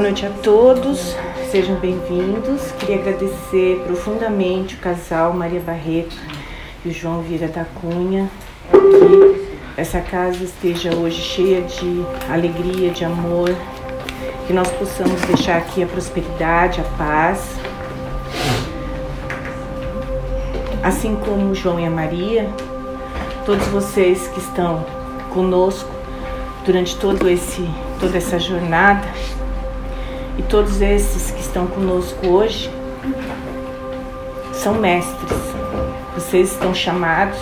Boa noite a todos, sejam bem-vindos. Queria agradecer profundamente o casal Maria Barreto e o João Vira da Cunha, que essa casa esteja hoje cheia de alegria, de amor, que nós possamos deixar aqui a prosperidade, a paz. Assim como o João e a Maria, todos vocês que estão conosco durante todo esse, toda essa jornada e todos esses que estão conosco hoje são mestres. Vocês estão chamados,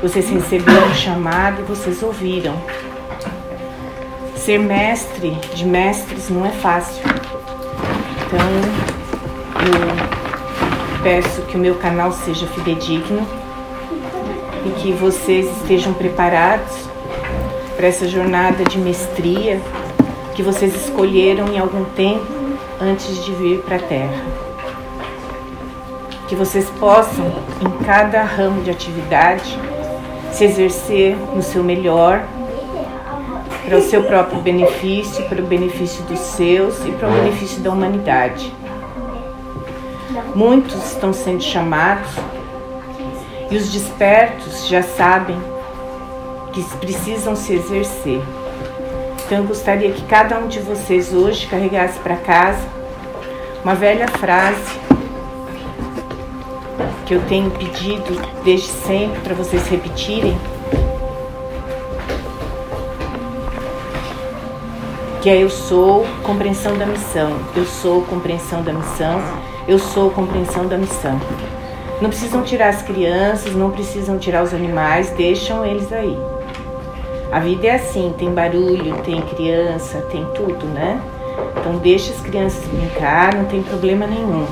vocês receberam o chamado e vocês ouviram. Ser mestre de mestres não é fácil. Então, eu peço que o meu canal seja fidedigno e que vocês estejam preparados para essa jornada de mestria que vocês escolheram em algum tempo antes de vir para a Terra. Que vocês possam, em cada ramo de atividade, se exercer no seu melhor, para o seu próprio benefício, para o benefício dos seus e para o benefício da humanidade. Muitos estão sendo chamados e os despertos já sabem que precisam se exercer. Então eu gostaria que cada um de vocês hoje carregasse para casa uma velha frase que eu tenho pedido desde sempre para vocês repetirem. Que é eu sou compreensão da missão, eu sou compreensão da missão, eu sou compreensão da missão. Não precisam tirar as crianças, não precisam tirar os animais, deixam eles aí. A vida é assim, tem barulho, tem criança, tem tudo, né? Então deixa as crianças brincar, não tem problema nenhum.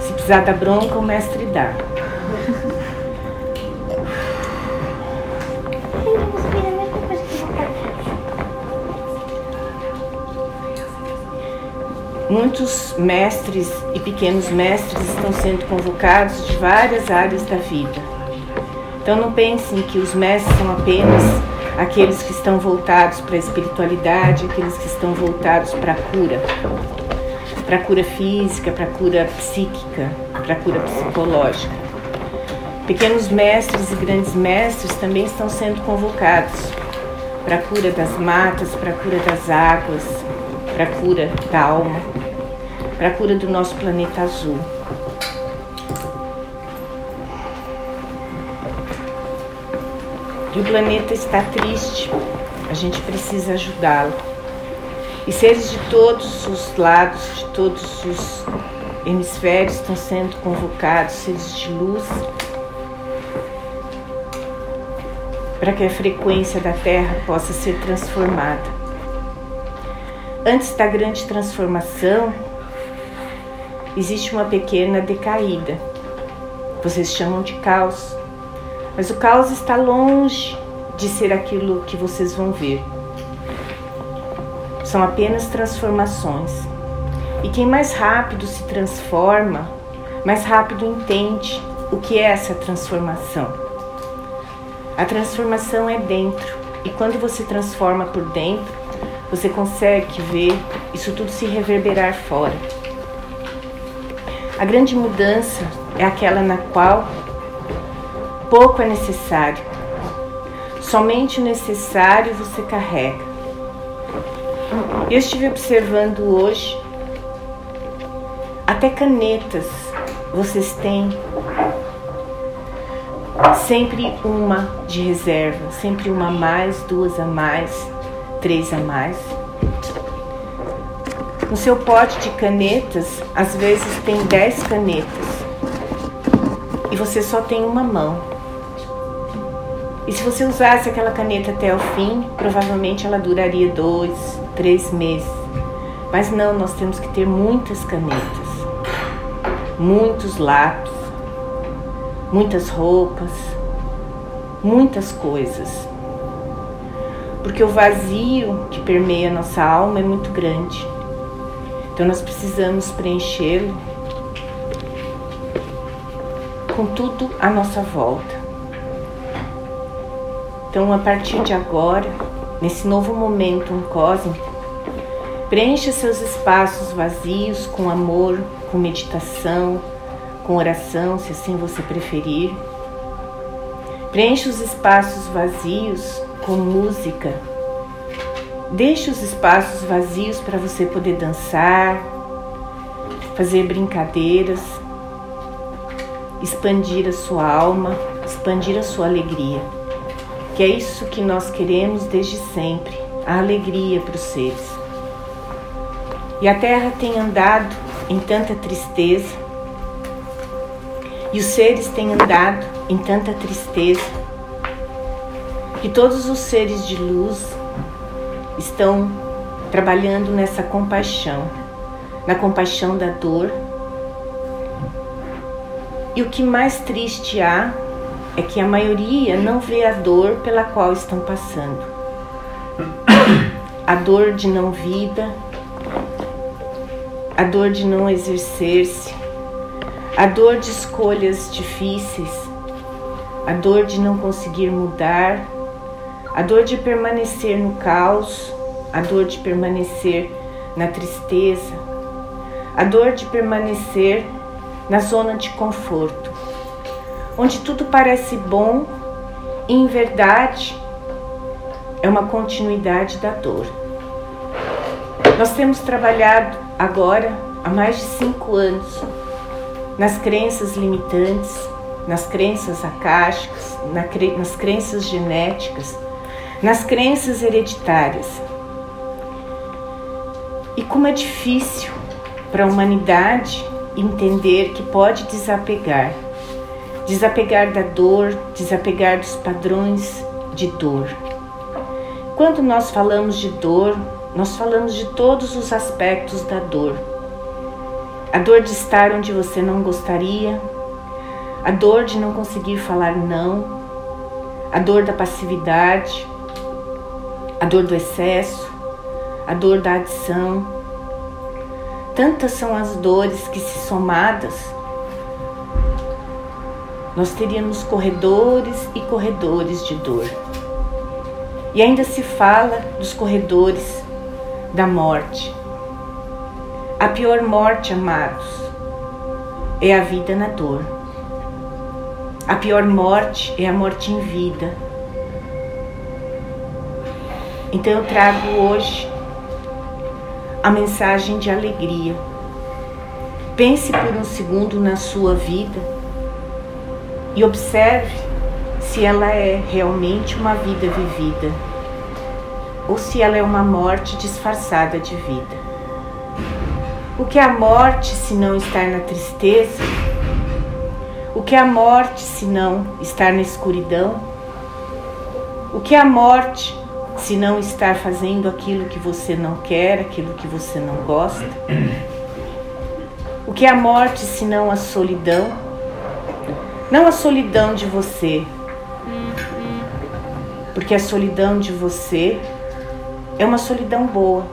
Se precisar dar bronca, o mestre dá. Muitos mestres e pequenos mestres estão sendo convocados de várias áreas da vida então não pensem que os mestres são apenas aqueles que estão voltados para a espiritualidade, aqueles que estão voltados para a cura, para a cura física, para a cura psíquica, para a cura psicológica. Pequenos mestres e grandes mestres também estão sendo convocados para a cura das matas, para a cura das águas, para a cura da alma, para a cura do nosso planeta azul. E o planeta está triste. A gente precisa ajudá-lo. E seres de todos os lados, de todos os hemisférios estão sendo convocados, seres de luz, para que a frequência da Terra possa ser transformada. Antes da grande transformação, existe uma pequena decaída. Vocês chamam de caos. Mas o caos está longe de ser aquilo que vocês vão ver. São apenas transformações. E quem mais rápido se transforma, mais rápido entende o que é essa transformação. A transformação é dentro. E quando você transforma por dentro, você consegue ver isso tudo se reverberar fora. A grande mudança é aquela na qual pouco é necessário. Somente o necessário você carrega. Eu estive observando hoje, até canetas vocês têm sempre uma de reserva, sempre uma a mais, duas a mais, três a mais. No seu pote de canetas, às vezes tem dez canetas e você só tem uma mão. E se você usasse aquela caneta até o fim, provavelmente ela duraria dois, três meses. Mas não, nós temos que ter muitas canetas, muitos lápis, muitas roupas, muitas coisas. Porque o vazio que permeia nossa alma é muito grande. Então nós precisamos preenchê-lo com tudo à nossa volta. Então, a partir de agora, nesse novo momento cósmico, Preencha seus espaços vazios com amor, com meditação, com oração, se assim você preferir. Preencha os espaços vazios com música. Deixe os espaços vazios para você poder dançar, fazer brincadeiras, expandir a sua alma, expandir a sua alegria. Que é isso que nós queremos desde sempre, a alegria para os seres. E a terra tem andado em tanta tristeza, e os seres têm andado em tanta tristeza, que todos os seres de luz estão trabalhando nessa compaixão, na compaixão da dor. E o que mais triste há é que a maioria não vê a dor pela qual estão passando. A dor de não vida, a dor de não exercer-se, a dor de escolhas difíceis, a dor de não conseguir mudar, a dor de permanecer no caos, a dor de permanecer na tristeza, a dor de permanecer na zona de conforto, onde tudo parece bom e em verdade é uma continuidade da dor. Nós temos trabalhado agora há mais de cinco anos nas crenças limitantes, nas crenças acásticas, nas crenças genéticas, nas crenças hereditárias. E como é difícil para a humanidade entender que pode desapegar. Desapegar da dor, desapegar dos padrões de dor. Quando nós falamos de dor, nós falamos de todos os aspectos da dor a dor de estar onde você não gostaria, a dor de não conseguir falar não, a dor da passividade, a dor do excesso, a dor da adição. Tantas são as dores que, se somadas, nós teríamos corredores e corredores de dor. E ainda se fala dos corredores da morte a pior morte, amados, é a vida na dor. A pior morte é a morte em vida. Então eu trago hoje a mensagem de alegria. Pense por um segundo na sua vida e observe se ela é realmente uma vida vivida ou se ela é uma morte disfarçada de vida. O que é a morte se não estar na tristeza? O que é a morte se não estar na escuridão? O que é a morte se não estar fazendo aquilo que você não quer, aquilo que você não gosta? O que é a morte se não a solidão? Não a solidão de você, porque a solidão de você é uma solidão boa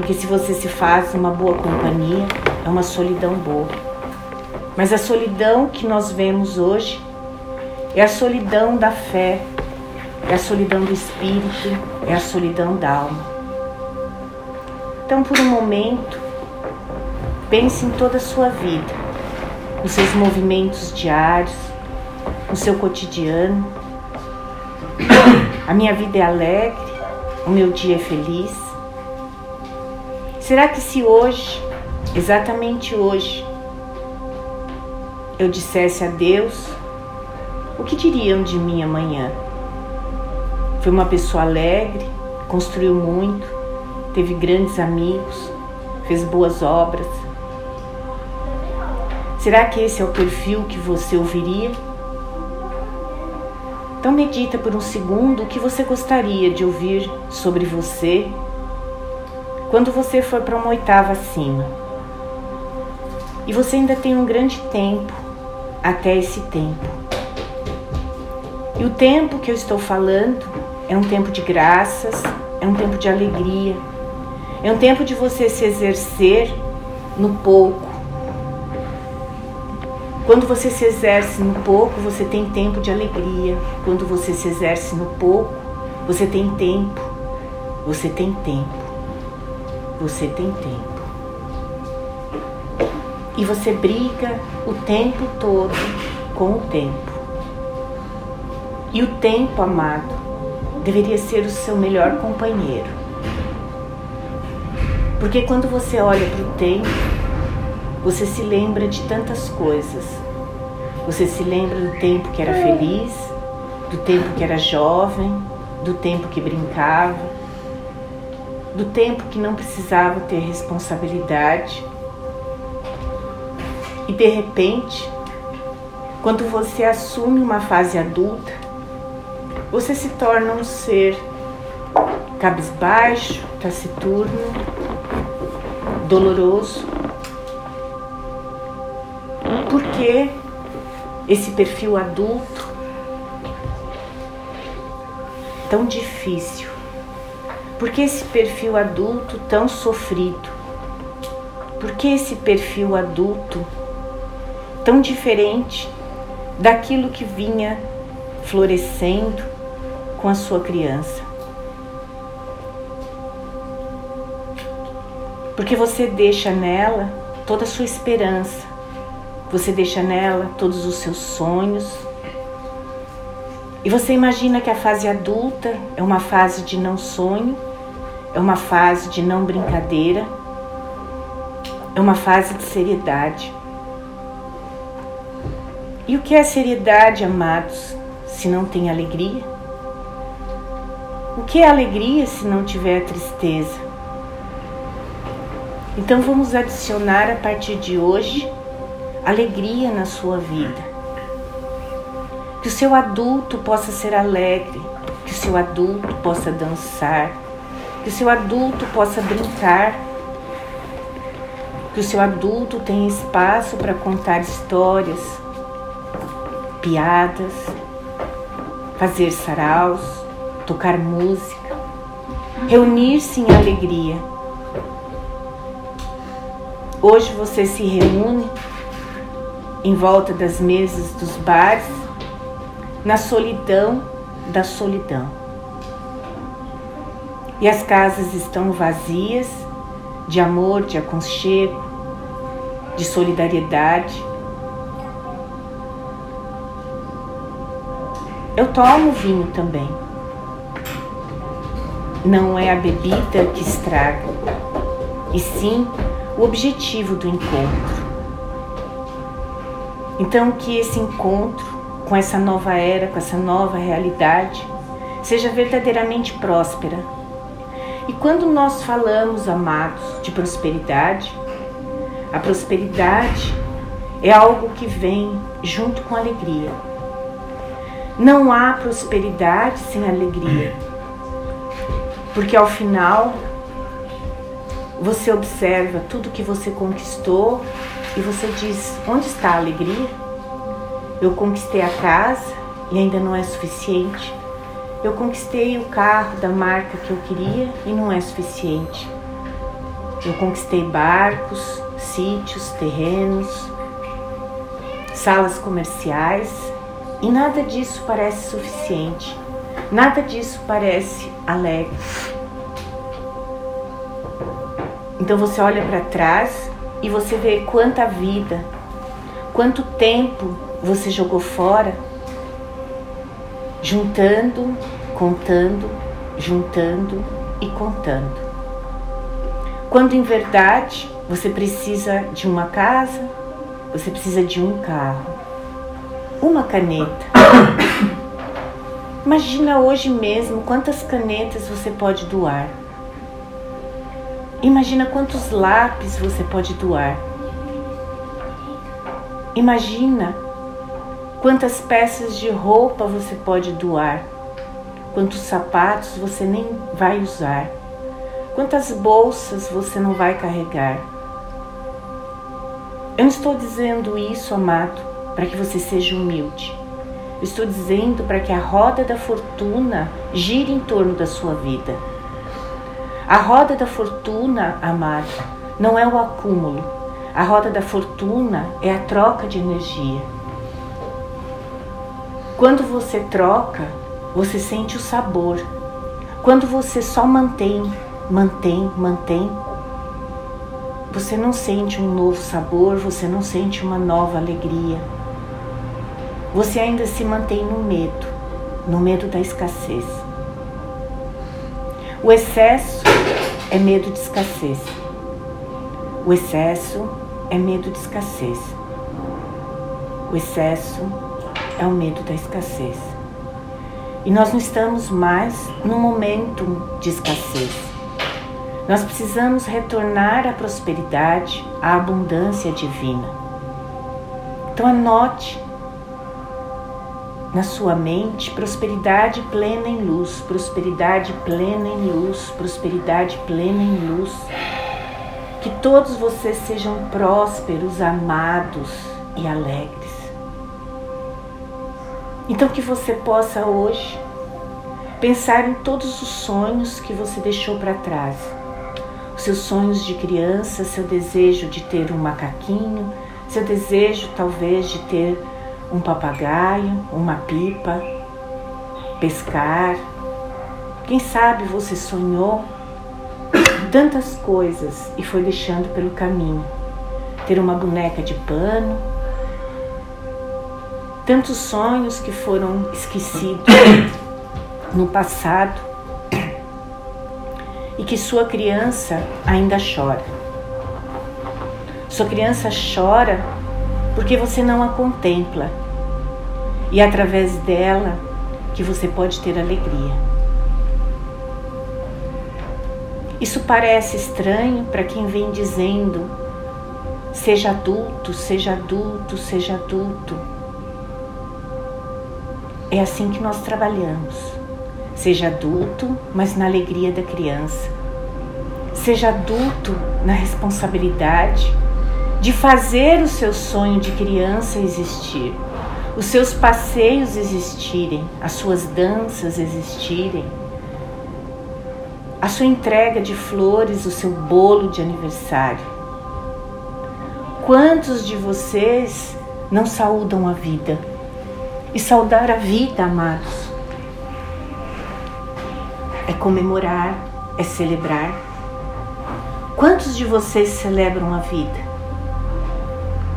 porque se você se faz uma boa companhia, é uma solidão boa. Mas a solidão que nós vemos hoje é a solidão da fé, é a solidão do espírito, é a solidão da alma. Então, por um momento, pense em toda a sua vida, nos seus movimentos diários, no seu cotidiano. A minha vida é alegre, o meu dia é feliz. Será que se hoje, exatamente hoje, eu dissesse a Deus, o que diriam de mim amanhã? Foi uma pessoa alegre, construiu muito, teve grandes amigos, fez boas obras. Será que esse é o perfil que você ouviria? Então medita por um segundo o que você gostaria de ouvir sobre você quando você for para uma oitava acima. E você ainda tem um grande tempo até esse tempo. E o tempo que eu estou falando é um tempo de graças, é um tempo de alegria, é um tempo de você se exercer no pouco. Quando você se exerce no pouco, você tem tempo de alegria. Quando você se exerce no pouco, você tem tempo. Você tem tempo. você tem tempo. E você briga o tempo todo com o tempo. E o tempo, amado, deveria ser o seu melhor companheiro. Porque quando você olha para o tempo, você se lembra de tantas coisas. Você se lembra do tempo que era feliz, do tempo que era jovem, do tempo que brincava, do tempo que não precisava ter responsabilidade. E de repente, quando você assume uma fase adulta, você se torna um ser cabisbaixo, taciturno, doloroso. Porque esse perfil adulto tão difícil? Por que esse perfil adulto tão sofrido? Por que esse perfil adulto tão diferente daquilo que vinha florescendo com a sua criança? Porque você deixa nela toda a sua esperança, você deixa nela todos os seus sonhos, e você imagina que a fase adulta é uma fase de não sonho, é uma fase de não brincadeira, é uma fase de seriedade. E o que é seriedade, amados, se não tem alegria? O que é alegria se não tiver tristeza? Então vamos adicionar a partir de hoje alegria na sua vida. Que o seu adulto possa ser alegre, que o seu adulto possa dançar, que o seu adulto possa brincar, que o seu adulto tenha espaço para contar histórias, piadas, fazer saraus, tocar música, reunir-se em alegria. Hoje você se reúne em volta das mesas dos bares na solidão da solidão. E as casas estão vazias de amor, de aconchego, de solidariedade. Eu tomo vinho também. Não é a bebida que estraga, e sim o objetivo do encontro. Então, que esse encontro com essa nova era, com essa nova realidade, seja verdadeiramente próspera. E quando nós falamos, amados, de prosperidade, a prosperidade é algo que vem junto com alegria. Não há prosperidade sem alegria. Porque ao final você observa tudo que você conquistou e você diz: onde está a alegria? Eu conquistei a casa e ainda não é suficiente. Eu conquistei o carro da marca que eu queria e não é suficiente. Eu conquistei barcos, sítios, terrenos, salas comerciais e nada disso parece suficiente. Nada disso parece alegre. Então você olha para trás e você vê quanta vida, quanto tempo você jogou fora, juntando, contando, juntando e contando. Quando em verdade você precisa de uma casa, você precisa de um carro, uma caneta. Imagina hoje mesmo quantas canetas você pode doar. Imagina quantos lápis você pode doar. Imagina Quantas peças de roupa você pode doar? Quantos sapatos você nem vai usar? Quantas bolsas você não vai carregar? Eu não estou dizendo isso, amado, para que você seja humilde. Eu estou dizendo para que a roda da fortuna gire em torno da sua vida. A roda da fortuna, amado, não é o acúmulo. A roda da fortuna é a troca de energia. Quando você troca, você sente o sabor. Quando você só mantém, mantém, mantém, você não sente um novo sabor, você não sente uma nova alegria. Você ainda se mantém no medo, no medo da escassez. O excesso é medo de escassez. O excesso é medo de escassez. O excesso é o medo da escassez. E nós não estamos mais num momento de escassez. Nós precisamos retornar à prosperidade, à abundância divina. Então anote na sua mente prosperidade plena em luz, prosperidade plena em luz, prosperidade plena em luz. Que todos vocês sejam prósperos, amados e alegres. Então que você possa hoje pensar em todos os sonhos que você deixou para trás. Os seus sonhos de criança, seu desejo de ter um macaquinho, seu desejo talvez de ter um papagaio, uma pipa, pescar. Quem sabe você sonhou tantas coisas e foi deixando pelo caminho. Ter uma boneca de pano, tantos sonhos que foram esquecidos no passado e que sua criança ainda chora. Sua criança chora porque você não a contempla e é através dela que você pode ter alegria. Isso parece estranho para quem vem dizendo: seja adulto, seja adulto, seja adulto. É assim que nós trabalhamos. Seja adulto, mas na alegria da criança. Seja adulto na responsabilidade de fazer o seu sonho de criança existir, os seus passeios existirem, as suas danças existirem, a sua entrega de flores, o seu bolo de aniversário. Quantos de vocês não saúdam a vida? e saudar a vida, amados. É comemorar, é celebrar. Quantos de vocês celebram a vida?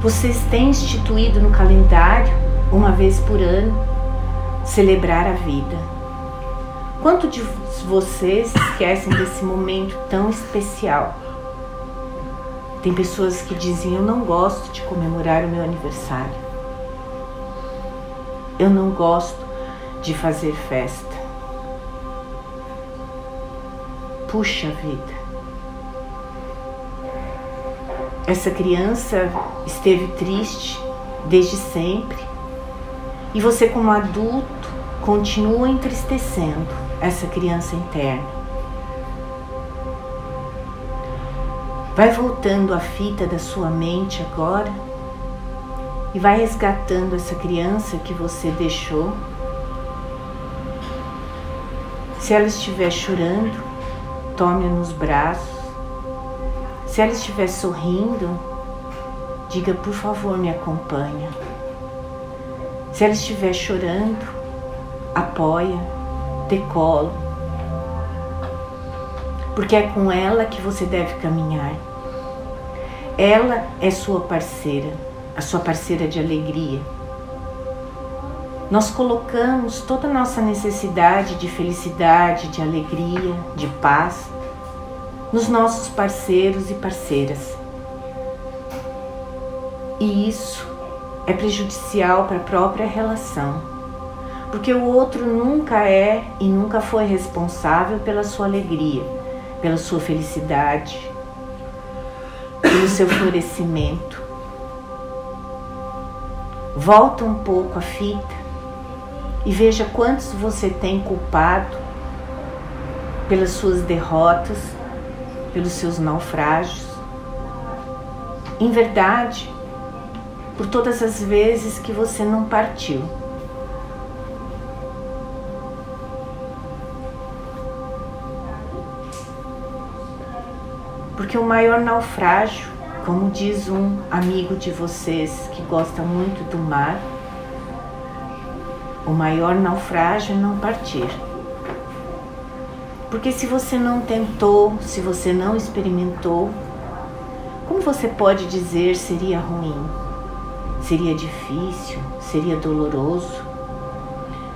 Vocês têm instituído no calendário, uma vez por ano, celebrar a vida. Quanto de vocês esquecem desse momento tão especial? Tem pessoas que dizem: Eu não gosto de comemorar o meu aniversário. Eu não gosto de fazer festa. Puxa vida. Essa criança esteve triste desde sempre e você, como adulto, continua entristecendo essa criança interna. Vai voltando a fita da sua mente agora e vai resgatando essa criança que você deixou. Se ela estiver chorando, tome-a nos braços. Se ela estiver sorrindo, diga por favor, me acompanha. Se ela estiver chorando, apoia, decolo. Porque é com ela que você deve caminhar. Ela é sua parceira a sua parceira de alegria. Nós colocamos toda a nossa necessidade de felicidade, de alegria, de paz nos nossos parceiros e parceiras. E isso é prejudicial para a própria relação, porque o outro nunca é e nunca foi responsável pela sua alegria, pela sua felicidade, pelo seu florescimento. Volta um pouco a fita e veja quantos você tem culpado pelas suas derrotas, pelos seus naufrágios. Em verdade, por todas as vezes que você não partiu. Porque o maior naufrágio como diz um amigo de vocês que gosta muito do mar, o maior naufrágio é não partir. Porque se você não tentou, se você não experimentou, Como você pode dizer seria ruim? Seria difícil? Seria doloroso?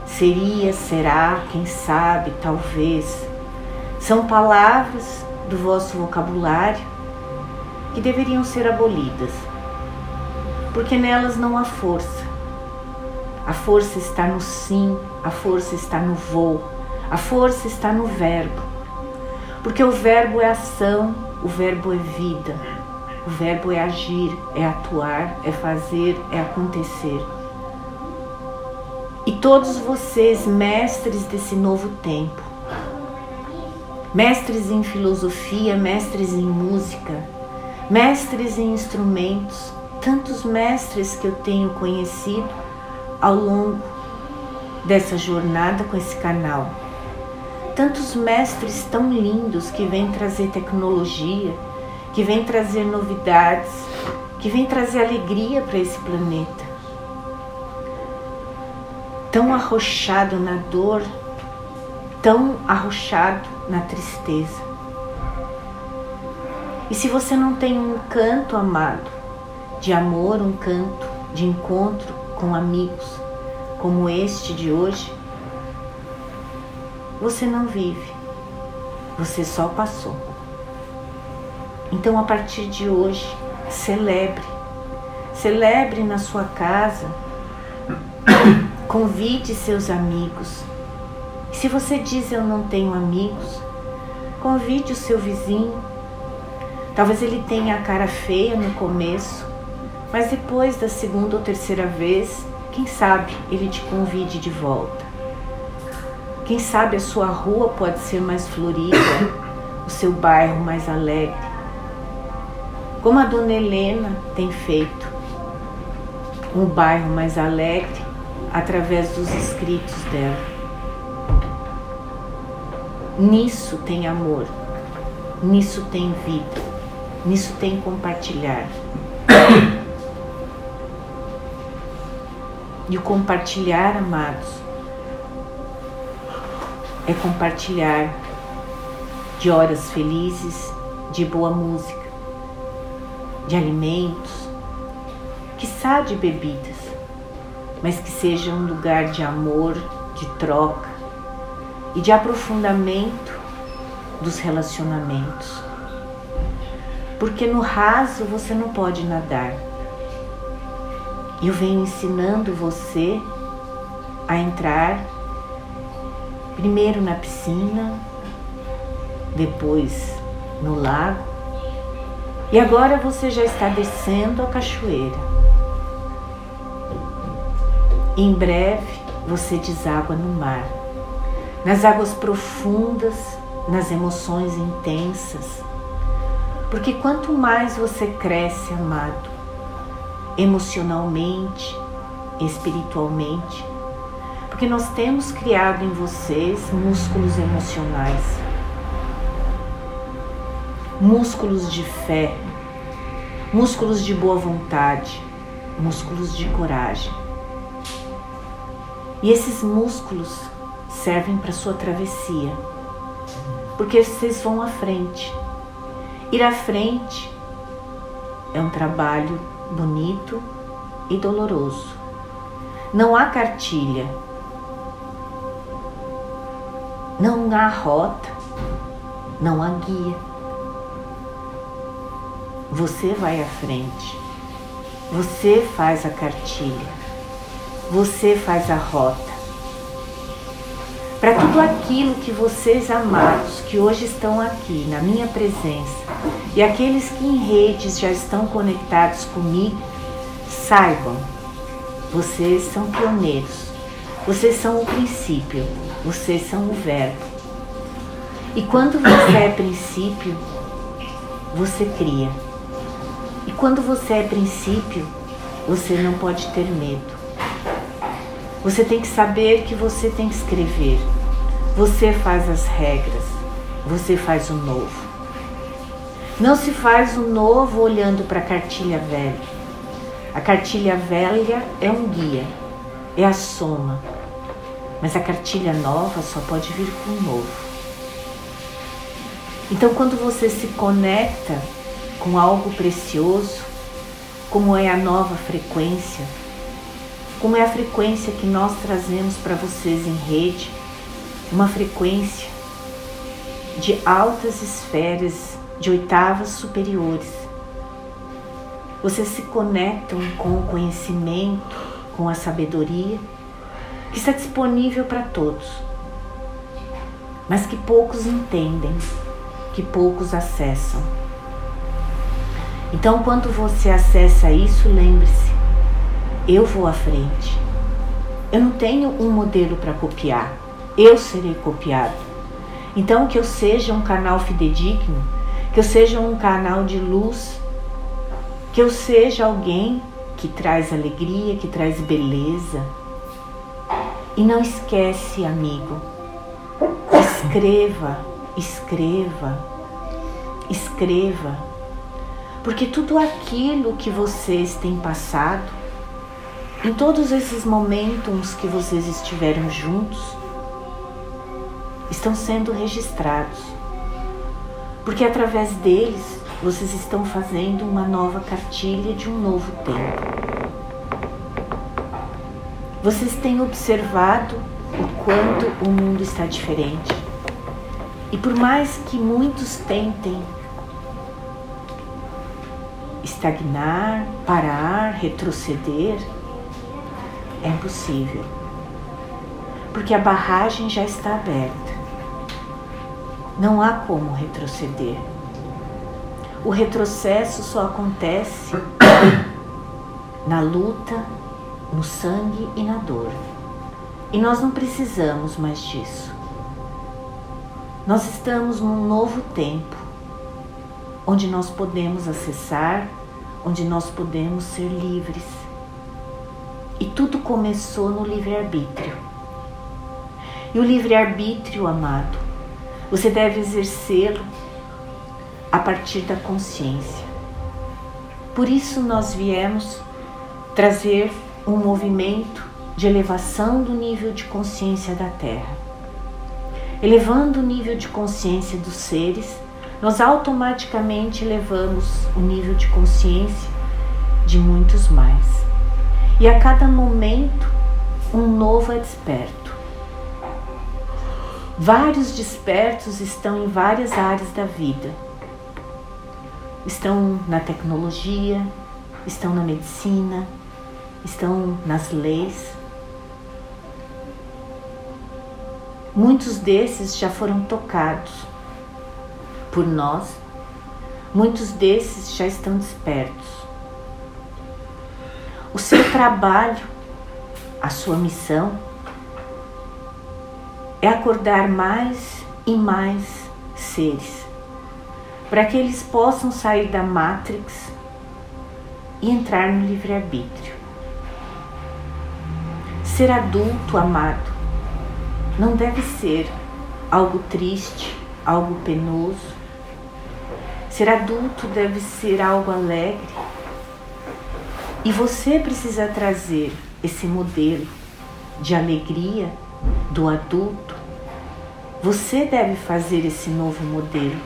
Seria, será, quem sabe, talvez. São palavras do vosso vocabulário que deveriam ser abolidas, porque nelas não há força. A força está no sim, a força está no vou, a força está no verbo. Porque o verbo é ação, o verbo é vida. O verbo é agir, é atuar, é fazer, é acontecer. E todos vocês, mestres desse novo tempo, mestres em filosofia, mestres em música, mestres em instrumentos, tantos mestres que eu tenho conhecido ao longo dessa jornada com esse canal. Tantos mestres tão lindos que vêm trazer tecnologia, que vem trazer novidades, que vem trazer alegria para esse planeta. Tão arrochado na dor, tão arrochado na tristeza. E se você não tem um canto amado, de amor, um canto de encontro com amigos, como este de hoje, você não vive, você só passou. Então, a partir de hoje, celebre. Celebre na sua casa. Convide seus amigos. Se você diz eu não tenho amigos, convide o seu vizinho. Talvez ele tenha a cara feia no começo, mas depois da segunda ou terceira vez, quem sabe ele te convide de volta. Quem sabe a sua rua pode ser mais florida, o seu bairro mais alegre como a dona Helena tem feito um bairro mais alegre através dos escritos dela. Nisso tem amor, nisso tem vida, nisso tem compartilhar. E o compartilhar, amados, é compartilhar de horas felizes, de boa música de alimentos, quiçá de bebidas, mas que seja um lugar de amor, de troca e de aprofundamento dos relacionamentos. Porque no raso você não pode nadar. Eu venho ensinando você a entrar primeiro na piscina, depois no lago e agora você já está descendo a cachoeira. Em breve você deságua no mar, nas águas profundas, nas emoções intensas. Porque quanto mais você cresce, amado, emocionalmente, espiritualmente, porque nós temos criado em vocês músculos emocionais músculos de fé, músculos de boa vontade, músculos de coragem. E esses músculos servem para sua travessia, porque vocês vão à frente. Ir à frente é um trabalho bonito e doloroso. Não há cartilha, não há rota, não há guia. Você vai à frente. Você faz a cartilha. Você faz a rota. Para tudo aquilo que vocês amados que hoje estão aqui na minha presença e aqueles que em redes já estão conectados comigo, saibam, vocês são pioneiros. Vocês são o princípio, vocês são o verbo. E quando você é princípio, você cria. E quando você é princípio, você não pode ter medo. Você tem que saber que você tem que escrever. Você faz as regras. Você faz o novo. Não se faz o novo olhando para a cartilha velha. A cartilha velha é um guia, é a soma. Mas a cartilha nova só pode vir com o novo. Então, quando você se conecta com algo precioso, como é a nova frequência, como é a frequência que nós trazemos para vocês em rede, uma frequência de altas esferas, de oitavas superiores. Vocês se conectam com o conhecimento, com a sabedoria que está disponível para todos, mas que poucos entendem, que poucos acessam. Então, quando você acessa isso, lembre-se: eu vou à frente. Eu não tenho um modelo para copiar, eu serei copiado. Então, que eu seja um canal fidedigno, que eu seja um canal de luz, que eu seja alguém que traz alegria, que traz beleza. E não esquece, amigo, escreva, escreva, escreva porque tudo aquilo que vocês têm passado, em todos esses momentos que vocês estiveram juntos, estão sendo registrados. Porque através deles vocês estão fazendo uma nova cartilha de um novo tempo. Vocês têm observado o quanto o mundo está diferente. E por mais que muitos tentem estagnar, parar, retroceder, é impossível. Porque a barragem já está aberta. Não há como retroceder. O retrocesso só acontece na luta, no sangue e na dor. E nós não precisamos mais disso. Nós estamos num novo tempo, onde nós podemos acessar onde nós podemos ser livres. E tudo começou no livre-arbítrio. E o livre-arbítrio, amado, você deve exercê-lo a partir da consciência. Por isso nós viemos trazer um movimento de elevação do nível de consciência da Terra. Elevando o nível de consciência dos seres, nós automaticamente elevamos o nível de consciência de muitos mais. E a cada momento, um novo é desperto. Vários despertos estão em várias áreas da vida. Estão na tecnologia, estão na medicina, estão nas leis. Muitos desses já foram tocados por nós, muitos desses já estão despertos. O seu trabalho, a sua missão, é acordar mais e mais seres, para que eles possam sair da Matrix e entrar no livre-arbítrio. Ser adulto, amado, não deve ser algo triste, algo penoso, Ser adulto deve ser algo alegre. E você precisa trazer esse modelo de alegria do adulto. Você deve fazer esse novo modelo.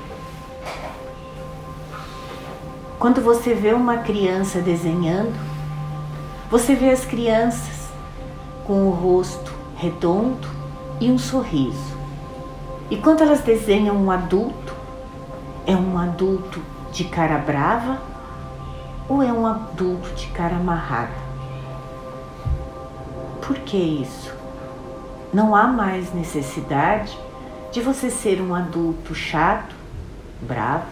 Quando você vê uma criança desenhando, você vê as crianças com o rosto redondo e um sorriso. E quando elas desenham um adulto, é um adulto de cara brava ou é um adulto de cara amarrada? Por que isso? Não há mais necessidade de você ser um adulto chato, bravo,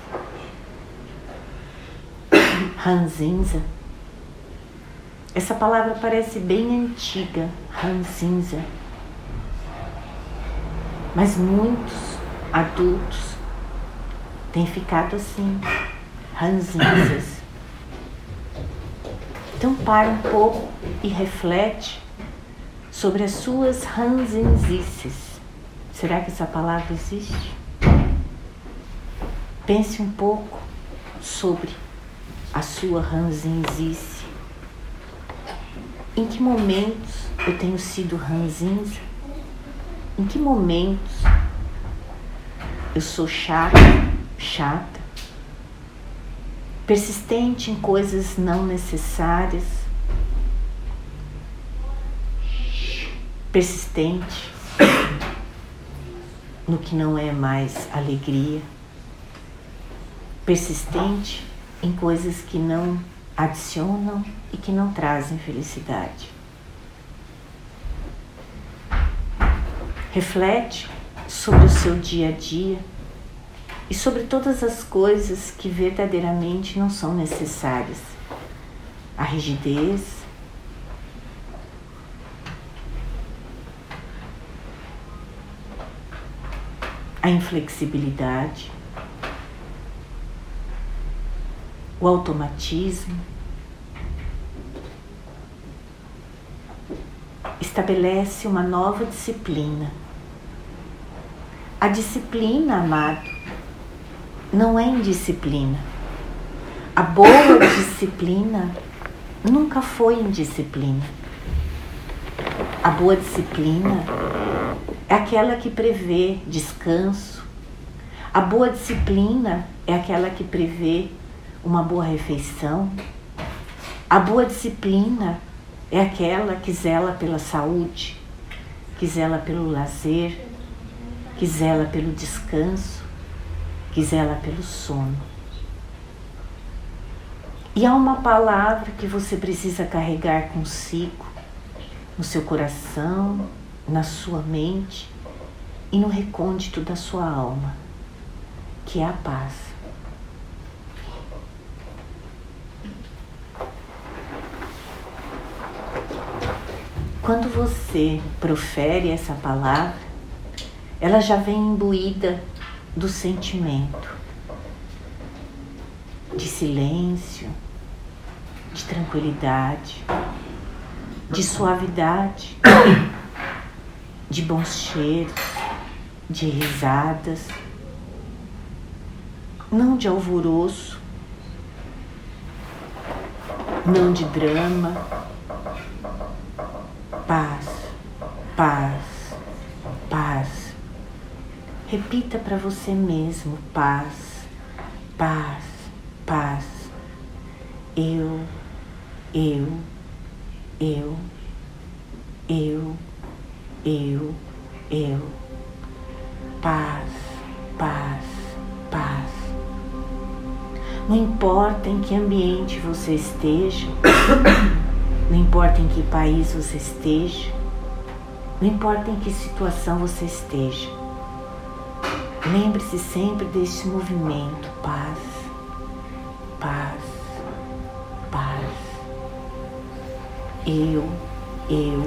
ranzinza. Essa palavra parece bem antiga, ranzinza. Mas muitos adultos tem ficado assim, ranzinzas. Então para um pouco e reflete sobre as suas ranzinzices. Será que essa palavra existe? Pense um pouco sobre a sua ranzinzice. Em que momentos eu tenho sido ranzinza? Em que momentos eu sou chata? Chata. persistente em coisas não necessárias, persistente no que não é mais alegria, persistente em coisas que não adicionam e que não trazem felicidade. Reflete sobre o seu dia a dia e sobre todas as coisas que verdadeiramente não são necessárias. A rigidez, a inflexibilidade, o automatismo, estabelece uma nova disciplina. A disciplina, amado, não é indisciplina. A boa disciplina nunca foi indisciplina. A boa disciplina é aquela que prevê descanso. A boa disciplina é aquela que prevê uma boa refeição. A boa disciplina é aquela que zela pela saúde, que zela pelo lazer, que zela pelo descanso, que zela pelo sono. E há uma palavra que você precisa carregar consigo, no seu coração, na sua mente e no recôndito da sua alma, que é a paz. Quando você profere essa palavra, ela já vem imbuída do sentimento de silêncio, de tranquilidade, de suavidade de bons cheiros, de risadas, não de alvoroço, não de drama. Paz, paz, paz. Repita para você mesmo: paz, paz, paz. Eu, eu, eu, eu eu, eu. Paz, paz, paz. Não importa em que ambiente você esteja, não importa em que país você esteja, não importa em que situação você esteja. Lembre-se sempre deste movimento, paz, paz, paz. Eu, eu,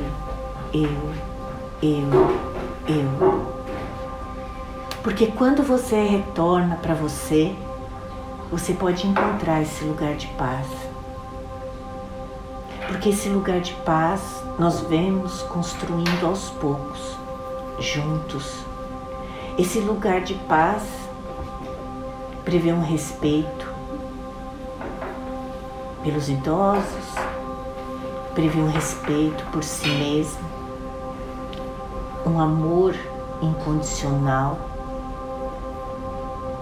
eu eu, eu. Porque quando você retorna para você, você pode encontrar esse lugar de paz. Porque esse lugar de paz nós vemos construindo aos poucos, juntos. Esse lugar de paz prevê um respeito pelos idosos, prevê um respeito por si mesmo, um amor incondicional,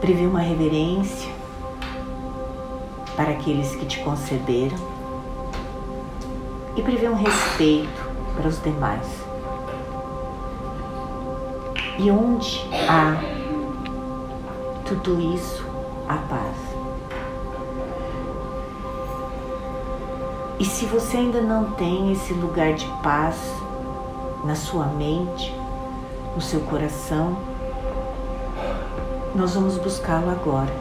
prevê uma reverência para aqueles que te conceberam e prevê um respeito para os demais. E onde há tudo isso, a paz. E se você ainda não tem esse lugar de paz, na sua mente, no seu coração, nós vamos buscá-lo agora.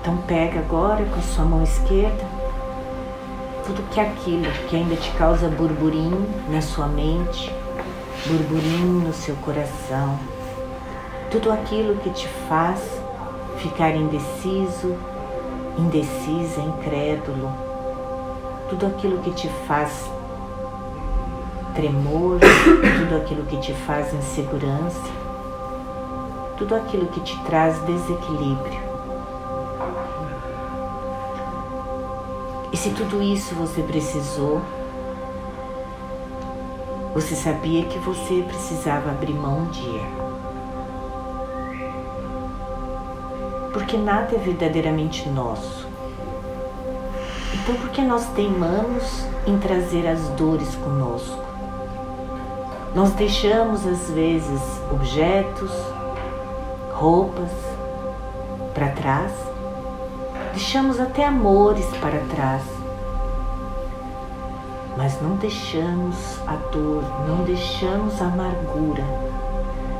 Então pega agora com a sua mão esquerda tudo que é aquilo que ainda te causa burburinho na sua mente, burburinho no seu coração, tudo aquilo que te faz ficar indeciso, indecisa, incrédulo, tudo aquilo que te faz tremor, tudo aquilo que te faz insegurança, tudo aquilo que te traz desequilíbrio. se tudo isso você precisou, você sabia que você precisava abrir mão um dia. Porque nada é verdadeiramente nosso. Então, por que nós teimamos em trazer as dores conosco? Nós deixamos, às vezes, objetos, roupas para trás deixamos até amores para trás, mas não deixamos a dor, não deixamos a amargura,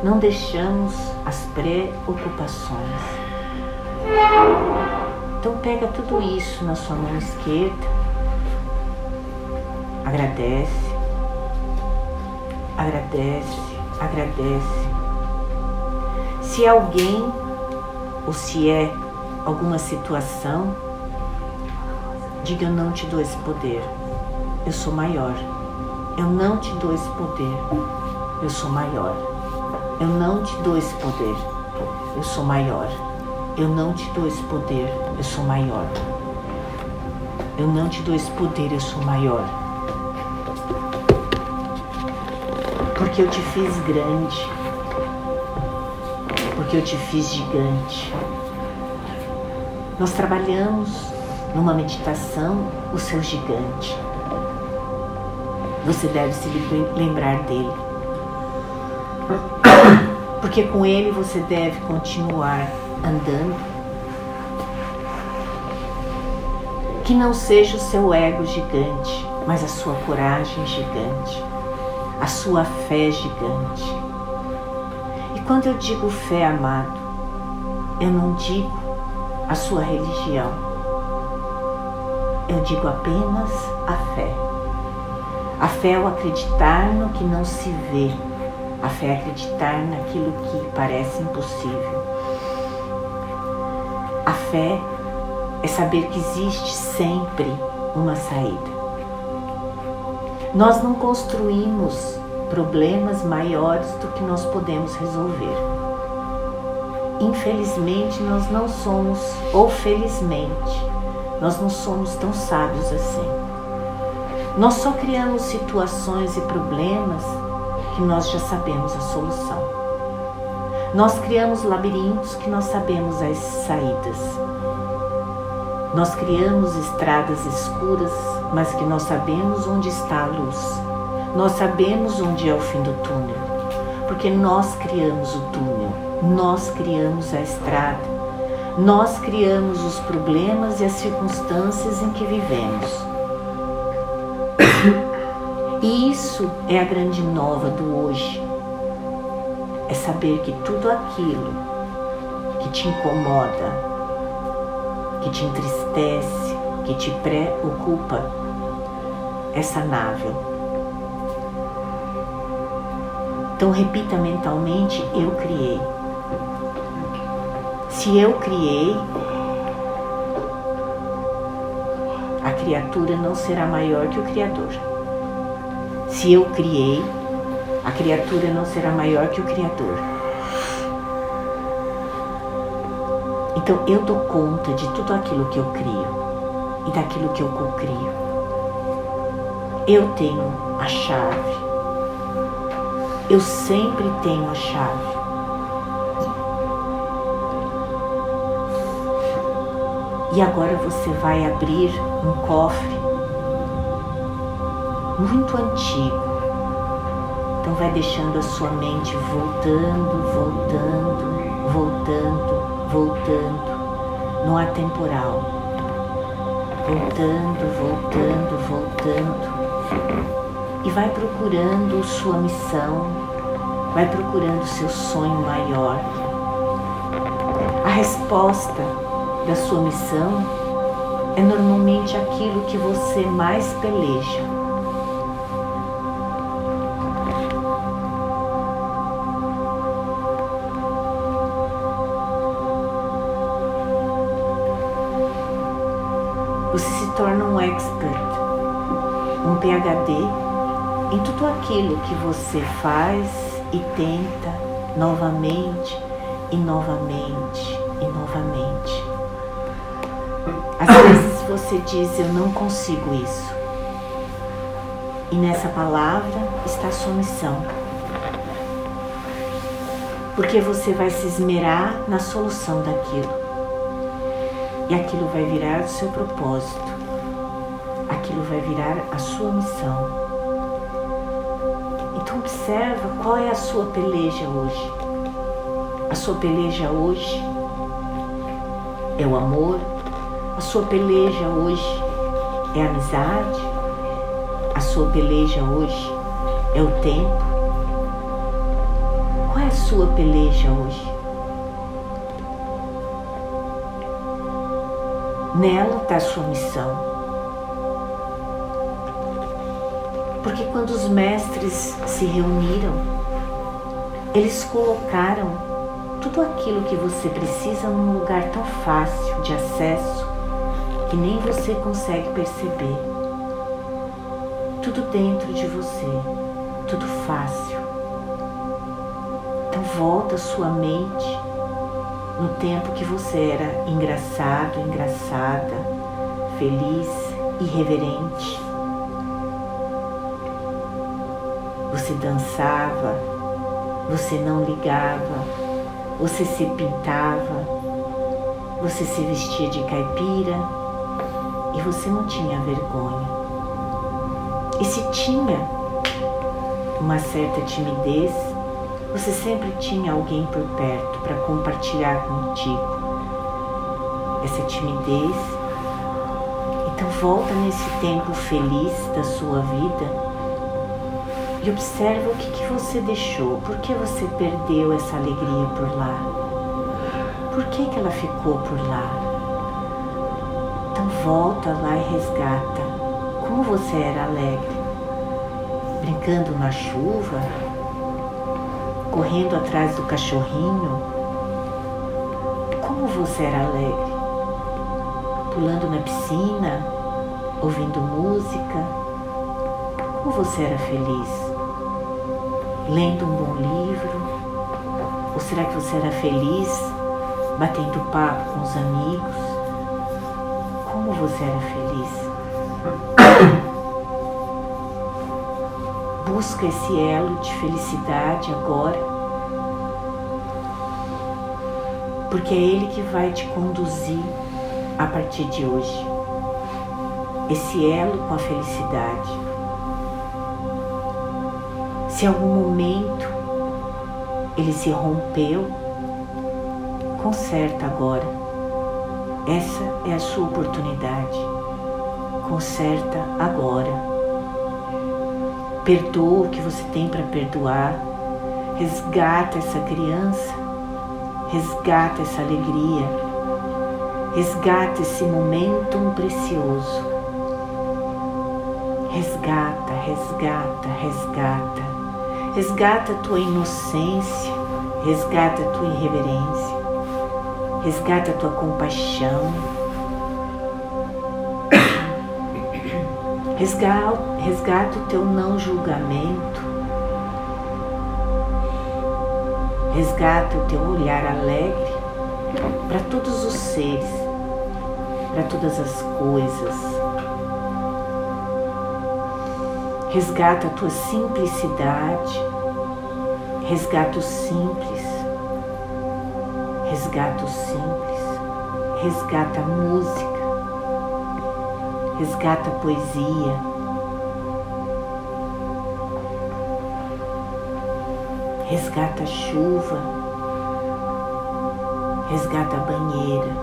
não deixamos as preocupações. Então pega tudo isso na sua mão esquerda, agradece, agradece, agradece. Se é alguém ou se é alguma situação, diga eu não te dou esse poder. Eu sou maior. Eu não te dou esse poder. Eu sou maior. Eu não te dou esse poder. Eu sou maior. Eu não te dou esse poder. Eu sou maior. Eu não te dou esse poder. Eu sou maior. Porque eu te fiz grande. Porque eu te fiz gigante. Nós trabalhamos numa meditação o seu gigante. Você deve se lembrar dele. Porque com ele você deve continuar andando. Que não seja o seu ego gigante, mas a sua coragem gigante a sua fé gigante. E quando eu digo fé, amado, eu não digo a sua religião, eu digo apenas a fé. A fé é o acreditar no que não se vê, a fé é acreditar naquilo que parece impossível. A fé é saber que existe sempre uma saída. Nós não construímos problemas maiores do que nós podemos resolver. Infelizmente, nós não somos, ou felizmente, nós não somos tão sábios assim. Nós só criamos situações e problemas que nós já sabemos a solução. Nós criamos labirintos que nós sabemos as saídas. Nós criamos estradas escuras mas que nós sabemos onde está a luz. Nós sabemos onde é o fim do túnel, porque nós criamos o túnel, nós criamos a estrada, nós criamos os problemas e as circunstâncias em que vivemos. E isso é a grande nova do hoje. É saber que tudo aquilo que te incomoda, que te entristece, que te preocupa, é sanável. Então repita mentalmente: Eu criei. Se eu criei, a criatura não será maior que o Criador. Se eu criei, a criatura não será maior que o Criador. Então eu dou conta de tudo aquilo que eu crio e daquilo que eu cocrio. Eu tenho a chave. Eu sempre tenho a chave. E agora você vai abrir um cofre muito antigo. Então vai deixando a sua mente voltando, voltando, voltando, voltando no atemporal. Voltando, voltando, voltando e vai procurando sua missão, vai procurando seu sonho maior. A resposta da sua missão é normalmente aquilo que você mais peleja. Você se torna um expert um PhD em tudo aquilo que você faz e tenta novamente e novamente e novamente. Você diz eu não consigo isso. E nessa palavra está a sua missão. Porque você vai se esmerar na solução daquilo. E aquilo vai virar o seu propósito, aquilo vai virar a sua missão. Então observa qual é a sua peleja hoje. A sua peleja hoje é o amor, a sua peleja hoje é a amizade, a sua peleja hoje é o tempo. Qual é a sua peleja hoje? Nela está a sua missão. Porque quando os mestres se reuniram, eles colocaram tudo aquilo que você precisa num lugar tão fácil de acesso que nem você consegue perceber. Tudo dentro de você, tudo fácil. Então volta sua mente no tempo que você era engraçado, engraçada, feliz, irreverente. Você dançava, você não ligava, você se pintava, você se vestia de caipira e você não tinha vergonha. E se tinha uma certa timidez, você sempre tinha alguém por perto para compartilhar contigo essa timidez. Então volta nesse tempo feliz da sua vida e observa o que, que você deixou, por que você perdeu essa alegria por lá, por que, que ela ficou por lá. Volta lá e resgata como você era alegre, brincando na chuva, correndo atrás do cachorrinho. Como você era alegre, pulando na piscina, ouvindo música. Como você era feliz, lendo um bom livro. Ou será que você era feliz batendo papo com os amigos? Você era feliz? Busca esse elo de felicidade agora, porque é ele que vai te conduzir a partir de hoje. Esse elo com a felicidade. Se algum momento ele se rompeu, conserta agora. Essa é a sua oportunidade. Conserta agora. Perdoa o que você tem para perdoar. Resgata essa criança. Resgata essa alegria. Resgata esse momento precioso. Resgata, resgata, resgata. Resgata a tua inocência. Resgata a tua irreverência. Resgata a tua compaixão. Resgata, resgata o teu não julgamento. Resgata o teu olhar alegre para todos os seres, para todas as coisas. Resgata a tua simplicidade. Resgata o simples. Resgata o simples. Resgata a música resgata a poesia. Resgata a chuva, resgata a banheira,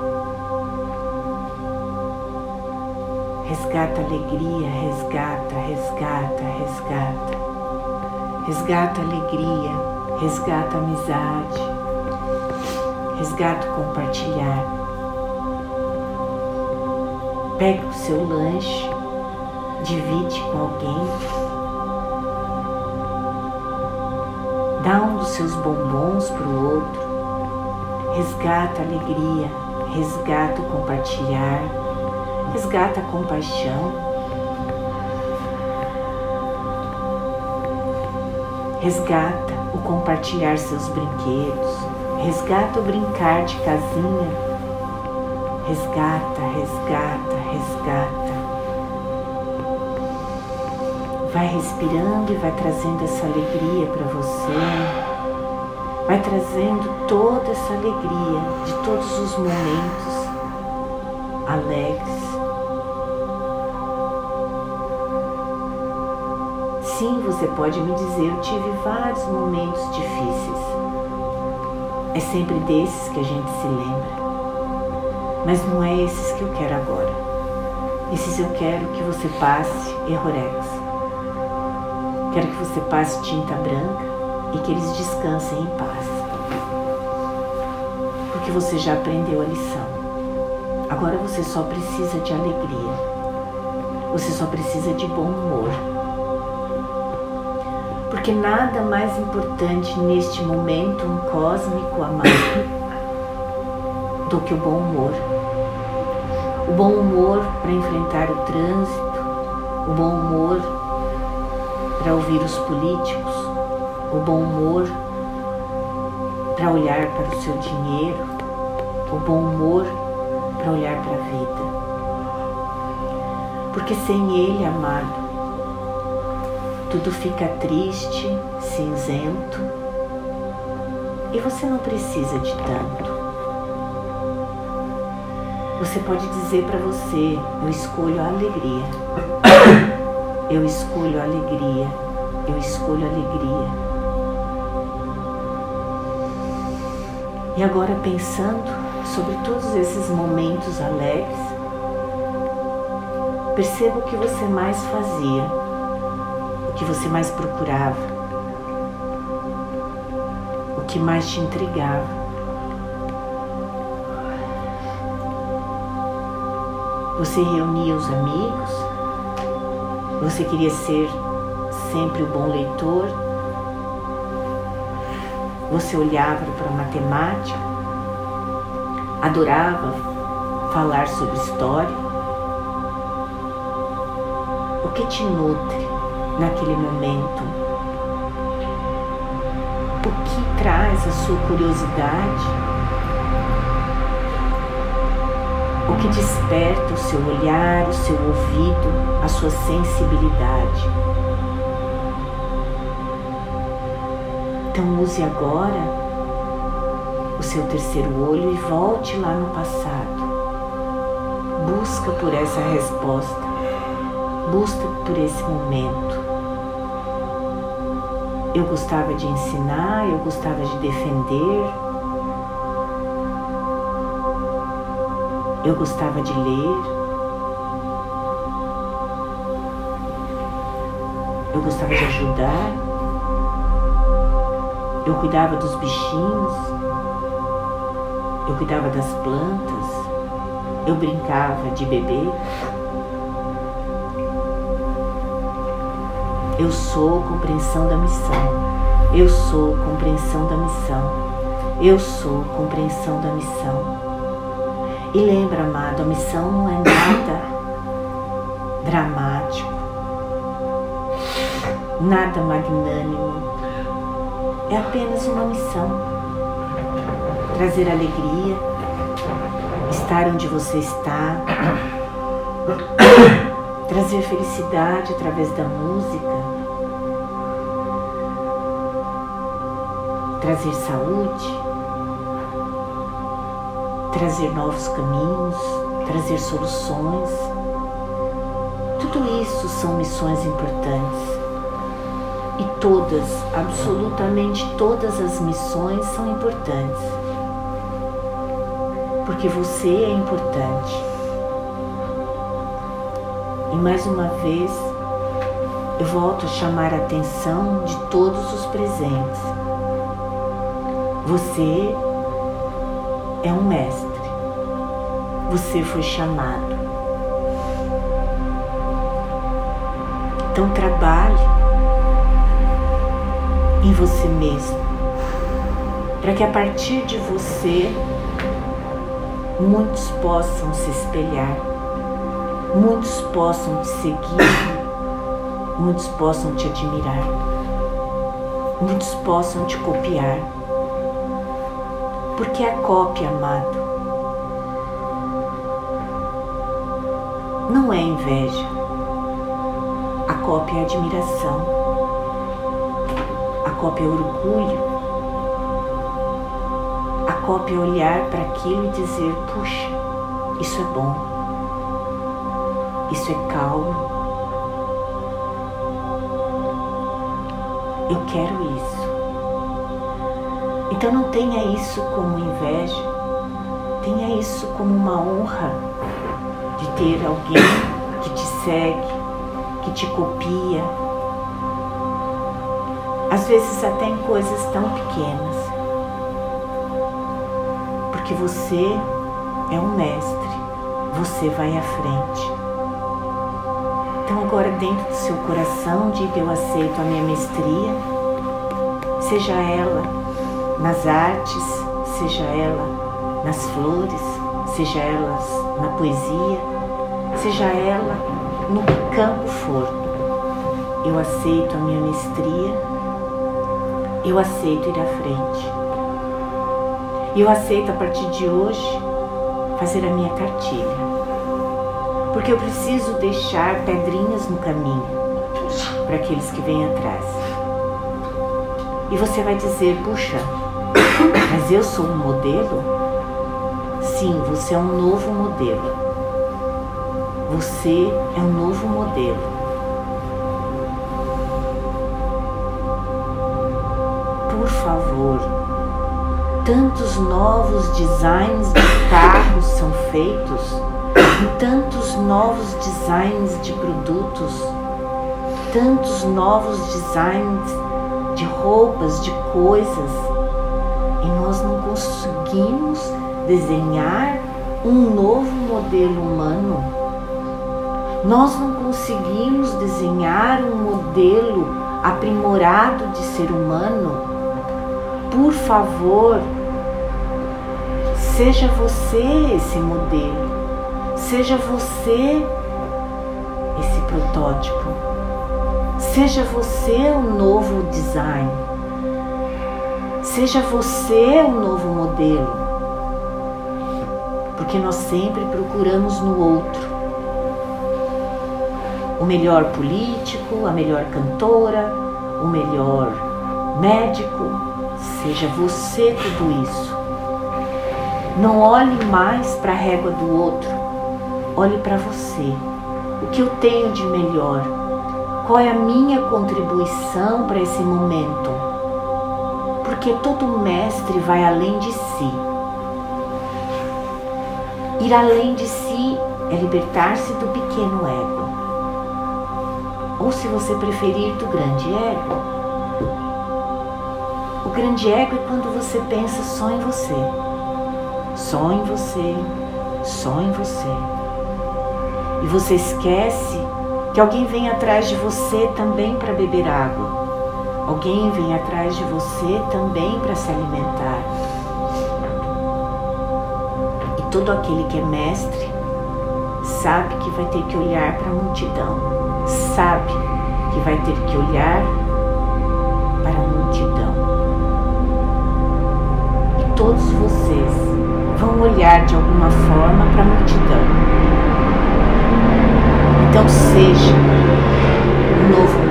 resgata a alegria, resgata, resgata, resgata, resgata a alegria, resgata a amizade, resgata o compartilhar. Pega o seu lanche, divide com alguém, dá um dos seus bombons para o outro, resgata a alegria, resgata o compartilhar, resgata a compaixão. Resgata o compartilhar seus brinquedos, resgata o brincar de casinha, resgata, resgata, resgata. Vai respirando e vai trazendo essa alegria para você. Vai trazendo toda essa alegria de todos os momentos alegres. Sim, você pode me dizer, eu tive vários momentos difíceis. É sempre desses que a gente se lembra. Mas não é esses que eu quero agora. Esses eu quero que você passe errorex. Quero que você passe tinta branca e que eles descansem em paz. Porque você já aprendeu a lição. Agora você só precisa de alegria. Você só precisa de bom humor. Porque nada mais importante neste momento um cósmico amado do que o bom humor. O bom humor para enfrentar o trânsito, o bom humor para ouvir os políticos, o bom humor para olhar para o seu dinheiro, o bom humor para olhar para a vida. Porque sem ele, amado, tudo fica triste, cinzento e você não precisa de tanto. Você pode dizer para você: Eu escolho a alegria. Eu escolho a alegria. Eu escolho a alegria. E agora pensando sobre todos esses momentos alegres, perceba o que você mais fazia, que você mais procurava, o que mais te intrigava. Você reunia os amigos? Você queria ser sempre o bom leitor? Você olhava para a matemática? Adorava falar sobre história? O que te nutre naquele momento? O que traz a sua curiosidade? o que desperta o seu olhar, o seu ouvido, a sua sensibilidade. Então use agora o seu terceiro olho e volte lá no passado. Busca por essa resposta, busca por esse momento. Eu gostava de ensinar, eu gostava de defender, Eu gostava de ler. Eu gostava de ajudar. Eu cuidava dos bichinhos. Eu cuidava das plantas. Eu brincava de bebê. Eu sou compreensão da missão. Eu sou compreensão da missão. Eu sou compreensão da missão. E lembra, amado, a missão não é nada dramático, nada magnânimo. É apenas uma missão. Trazer alegria, estar onde você está, trazer felicidade através da música, trazer saúde trazer novos caminhos, trazer soluções. Tudo isso são missões importantes. E todas, absolutamente todas as missões são importantes. Porque você é importante. E mais uma vez, eu volto a chamar a atenção de todos os presentes. Você é um mestre. Você foi chamado. Então trabalhe em você mesmo, para que a partir de você muitos possam se espelhar, muitos possam te seguir, muitos possam te admirar, muitos possam te copiar porque a cópia, amado, não é inveja. A cópia é admiração. A cópia é orgulho. A cópia é olhar para aquilo e dizer: puxa, isso é bom. Isso é calmo. Eu quero isso. Então não tenha isso como inveja, tenha isso como uma honra de ter alguém que te segue, que te copia, às vezes até em coisas tão pequenas, porque você é um mestre, você vai à frente. Então, agora, dentro do seu coração, diga: Eu aceito a minha mestria, seja ela nas artes, seja ela nas flores, seja elas na poesia, seja ela no que campo for. Eu aceito a minha mestria, eu aceito ir à frente. Eu aceito a partir de hoje fazer a minha cartilha. Porque eu preciso deixar pedrinhas no caminho para aqueles que vêm atrás. E você vai dizer, puxa, mas eu sou um modelo? Sim, você é um novo modelo. Você é um novo modelo. Por favor, tantos novos designs de carros são feitos, tantos novos designs de produtos, tantos novos designs de roupas, de coisas, nós não conseguimos desenhar um novo modelo humano. Nós não conseguimos desenhar um modelo aprimorado de ser humano. Por favor, Seja você esse modelo, seja você esse protótipo, seja você o novo design, seja você o novo modelo, porque nós sempre procuramos no outro o melhor político, a melhor cantora, o melhor médico, seja você tudo isso. Não olhe mais para a régua do outro, olhe para você. O que eu tenho de melhor? Qual é a minha contribuição para esse momento? Porque todo mestre vai além de si. Ir além de si é libertar-se do pequeno ego. Ou, se você preferir, do grande ego. O grande ego é quando você pensa só em você só em você, só em você. E você esquece que alguém vem atrás de você também para beber água. Alguém vem atrás de você também para se alimentar. E todo aquele que é mestre sabe que vai ter que olhar para a multidão, sabe que vai ter que olhar para a multidão. E todos vocês vão olhar de alguma forma para a multidão. Então seja um novo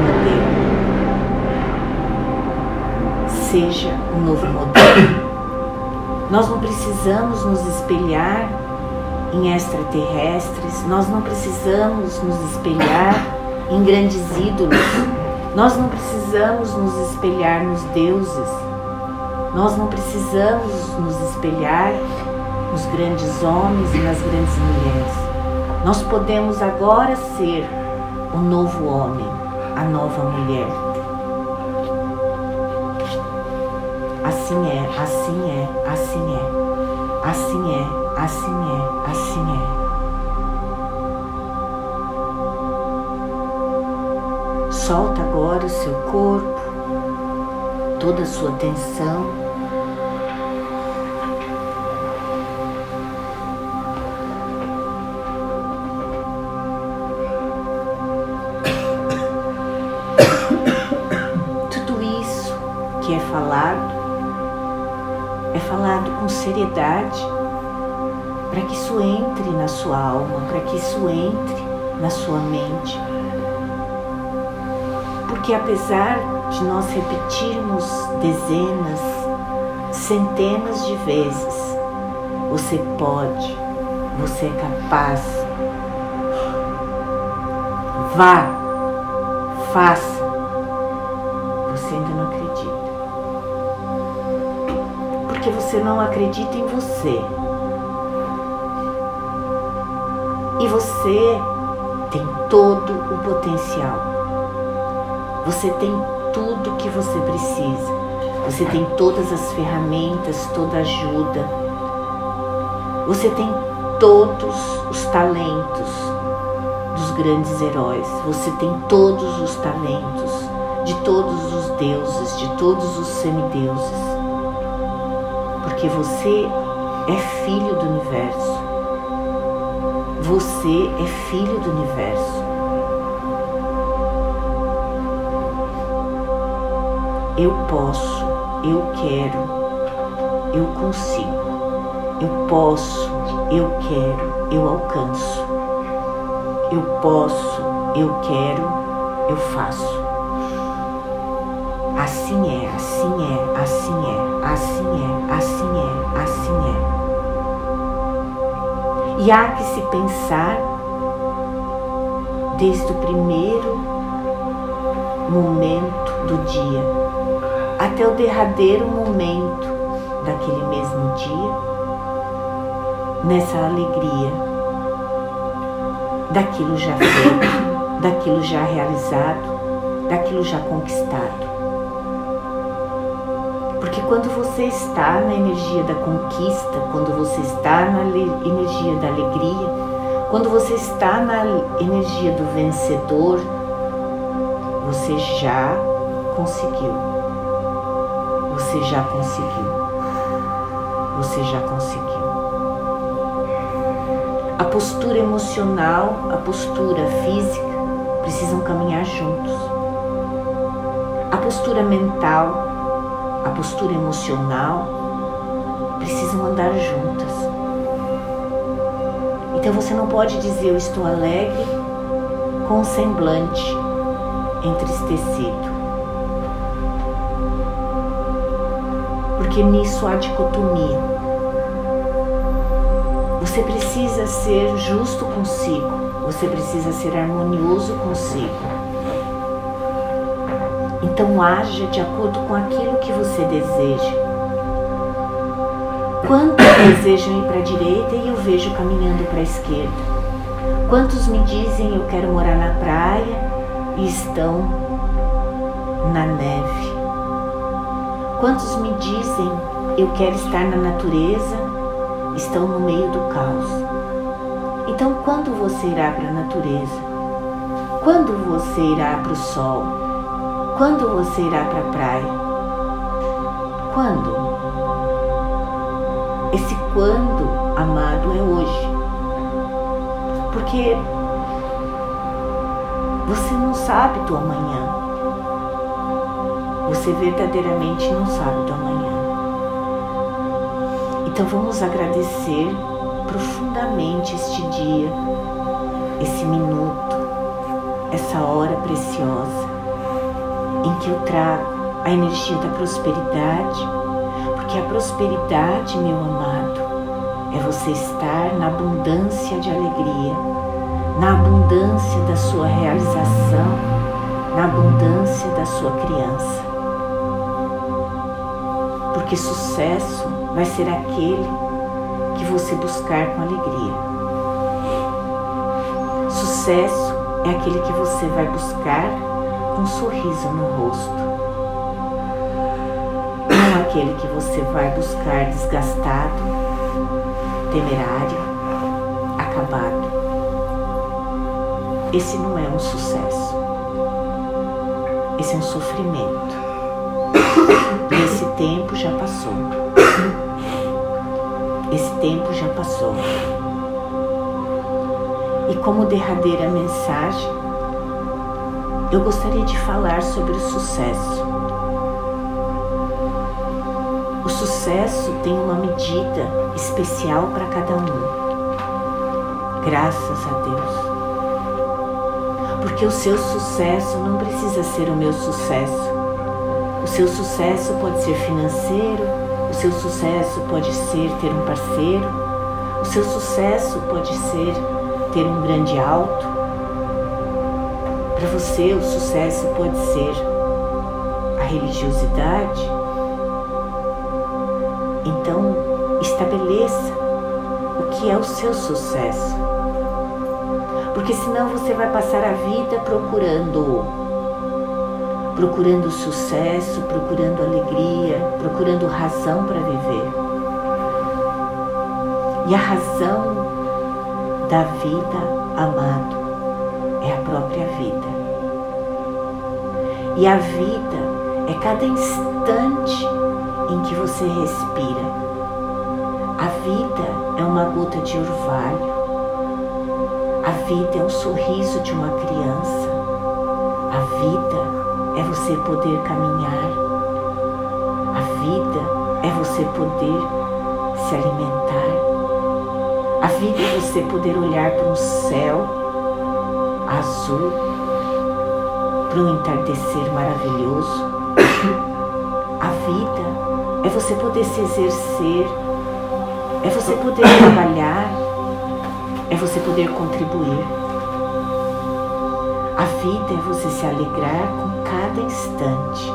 Seja um novo modelo. Nós não precisamos nos espelhar em extraterrestres, nós não precisamos nos espelhar em grandes ídolos, nós não precisamos nos espelhar nos deuses, nós não precisamos nos espelhar nos grandes homens e nas grandes mulheres. Nós podemos agora ser o novo homem, a nova mulher. Assim é, assim é, assim é, assim é, assim é, assim é. Solta agora o seu corpo, toda a sua tensão. Para que isso entre na sua alma, para que isso entre na sua mente. Porque apesar de nós repetirmos dezenas, centenas de vezes, você pode, você é capaz, Vá, faça. Você não acredita em você. E você tem todo o potencial. Você tem tudo que você precisa. Você tem todas as ferramentas, toda ajuda. Você tem todos os talentos dos grandes heróis. Você tem todos os talentos de todos os deuses, de todos os semideuses. Porque você é filho do universo. Você é filho do universo. Eu posso, eu quero, eu consigo, eu posso, eu quero, eu alcanço. Eu posso, eu quero, eu faço. Assim é, assim é, assim é, assim é, assim é, assim é. E há que se pensar desde o primeiro momento do dia até o derradeiro momento daquele mesmo dia, nessa alegria daquilo já feito, daquilo já realizado, daquilo já conquistado. Quando você está na energia da conquista, quando você está na energia da alegria, quando você está na energia do vencedor, você já conseguiu. Você já conseguiu. Você já conseguiu. A postura emocional, a postura física precisam caminhar juntos. A postura mental, postura emocional precisam andar juntas. Então você não pode dizer eu estou alegre com um semblante entristecido. Porque nisso há dicotomia. Você precisa ser justo consigo, você precisa ser harmonioso consigo. Então haja de acordo com aquilo que você deseja. Quantos desejam ir para a direita e eu vejo caminhando para a esquerda? Quantos me dizem eu quero morar na praia e estão na neve? Quantos me dizem eu quero estar na natureza, estão no meio do caos? Então, quando você irá para a natureza? Quando você irá para o sol? Quando você irá para a praia? Quando? Esse quando, amado, é hoje. Porque você não sabe do amanhã. Você verdadeiramente não sabe do amanhã. Então vamos agradecer profundamente este dia, esse minuto, essa hora preciosa em que eu trago a energia da prosperidade, porque a prosperidade, meu amado, é você estar na abundância de alegria, na abundância da sua realização, na abundância da sua criança. Porque sucesso vai ser aquele que você buscar com alegria. Sucesso é aquele que você vai buscar um sorriso no rosto. Não aquele que você vai buscar desgastado, temerário, acabado. Esse não é um sucesso. Esse é um sofrimento. Esse tempo já passou. Esse tempo já passou. E como derradeira mensagem, eu gostaria de falar sobre o sucesso. O sucesso tem uma medida especial para cada um. Graças a Deus. Porque o seu sucesso não precisa ser o meu sucesso. O seu sucesso pode ser financeiro, o seu sucesso pode ser ter um parceiro, o seu sucesso pode ser ter um grande auto, Para você, o sucesso pode ser a religiosidade. Então, estabeleça o que é o seu sucesso. Porque senão você vai passar a vida procurando procurando sucesso, procurando alegria, procurando razão para viver. E a razão da vida, amado, própria vida. E a vida é cada instante em que você respira. A vida é uma gota de orvalho. A vida é o sorriso de uma criança. A vida é você poder caminhar. A vida é você poder se alimentar. A vida é você poder olhar para um céu azul, para um entardecer maravilhoso. A vida é você poder se exercer, é você poder trabalhar, é você poder contribuir. A vida é você se alegrar com cada instante.